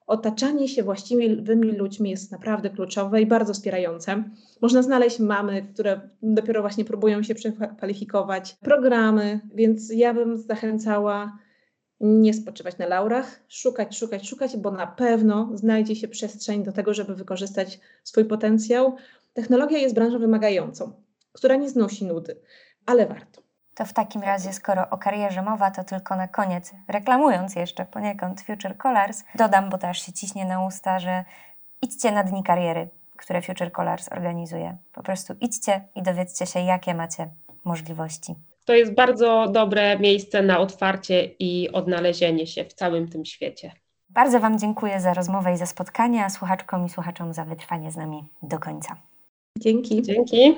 otaczanie się właściwymi ludźmi jest naprawdę kluczowe i bardzo wspierające. Można znaleźć mamy, które dopiero właśnie próbują się przekwalifikować, programy, więc ja bym zachęcała nie spoczywać na laurach, szukać, szukać, szukać, bo na pewno znajdzie się przestrzeń do tego, żeby wykorzystać swój potencjał. Technologia jest branżą wymagającą, która nie znosi nudy, ale warto. To w takim razie, skoro o karierze mowa, to tylko na koniec, reklamując jeszcze poniekąd Future Colors, dodam, bo to aż się ciśnie na usta, że idźcie na dni kariery, które Future Colors organizuje. Po prostu idźcie i dowiedzcie się, jakie macie możliwości. To jest bardzo dobre miejsce na otwarcie i odnalezienie się w całym tym świecie. Bardzo Wam dziękuję za rozmowę i za spotkanie, a słuchaczkom i słuchaczom za wytrwanie z nami do końca. Dzięki. Dzięki.